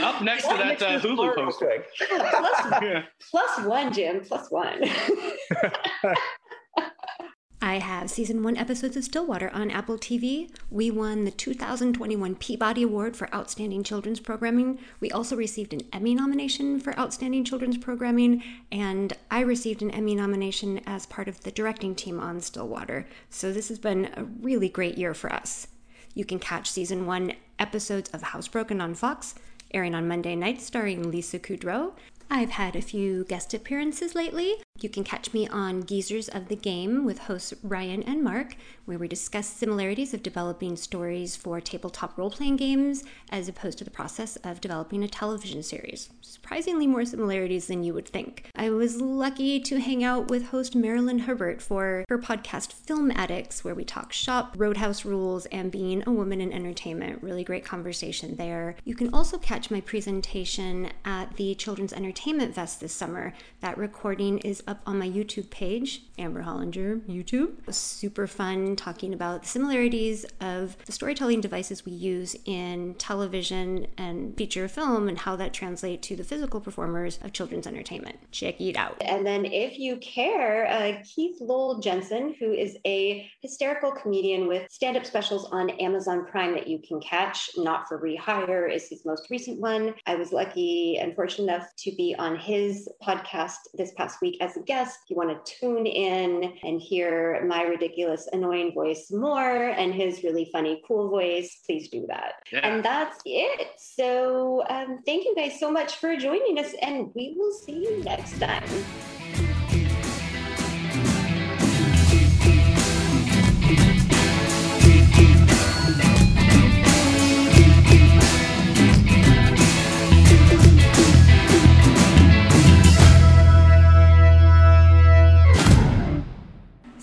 Up next to that uh, Hulu poster. plus, [laughs] plus one, Jim, plus one. [laughs] I have season one episodes of Stillwater on Apple TV. We won the 2021 Peabody Award for Outstanding Children's Programming. We also received an Emmy nomination for Outstanding Children's Programming, and I received an Emmy nomination as part of the directing team on Stillwater. So this has been a really great year for us. You can catch season one episodes of Housebroken on Fox, airing on Monday nights, starring Lisa Kudrow. I've had a few guest appearances lately. You can catch me on Geezers of the Game with hosts Ryan and Mark, where we discuss similarities of developing stories for tabletop role playing games as opposed to the process of developing a television series. Surprisingly, more similarities than you would think. I was lucky to hang out with host Marilyn Herbert for her podcast Film Addicts, where we talk shop, roadhouse rules, and being a woman in entertainment. Really great conversation there. You can also catch my presentation at the Children's Entertainment Fest this summer. That recording is up on my YouTube page, Amber Hollinger YouTube. Super fun talking about the similarities of the storytelling devices we use in television and feature film and how that translate to the physical performers of children's entertainment. Check it out. And then, if you care, uh, Keith Lowell Jensen, who is a hysterical comedian with stand up specials on Amazon Prime that you can catch, Not for Rehire is his most recent one. I was lucky and fortunate enough to be on his podcast this past week as a guest. You want to tune in and hear my ridiculous, annoying voice more and his really funny, cool voice, please do that. Yeah. And that's it. So um, thank you guys so much for joining us, and we will see you next time.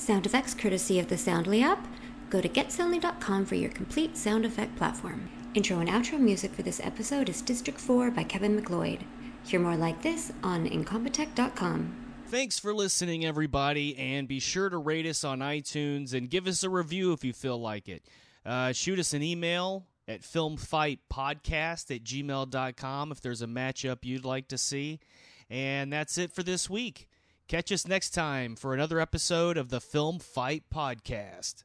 Sound effects courtesy of the Soundly app. Go to getsoundly.com for your complete sound effect platform. Intro and outro music for this episode is District 4 by Kevin MacLeod. Hear more like this on incompetech.com. Thanks for listening, everybody, and be sure to rate us on iTunes and give us a review if you feel like it. Uh, shoot us an email at filmfightpodcast at gmail.com if there's a matchup you'd like to see. And that's it for this week. Catch us next time for another episode of the Film Fight Podcast.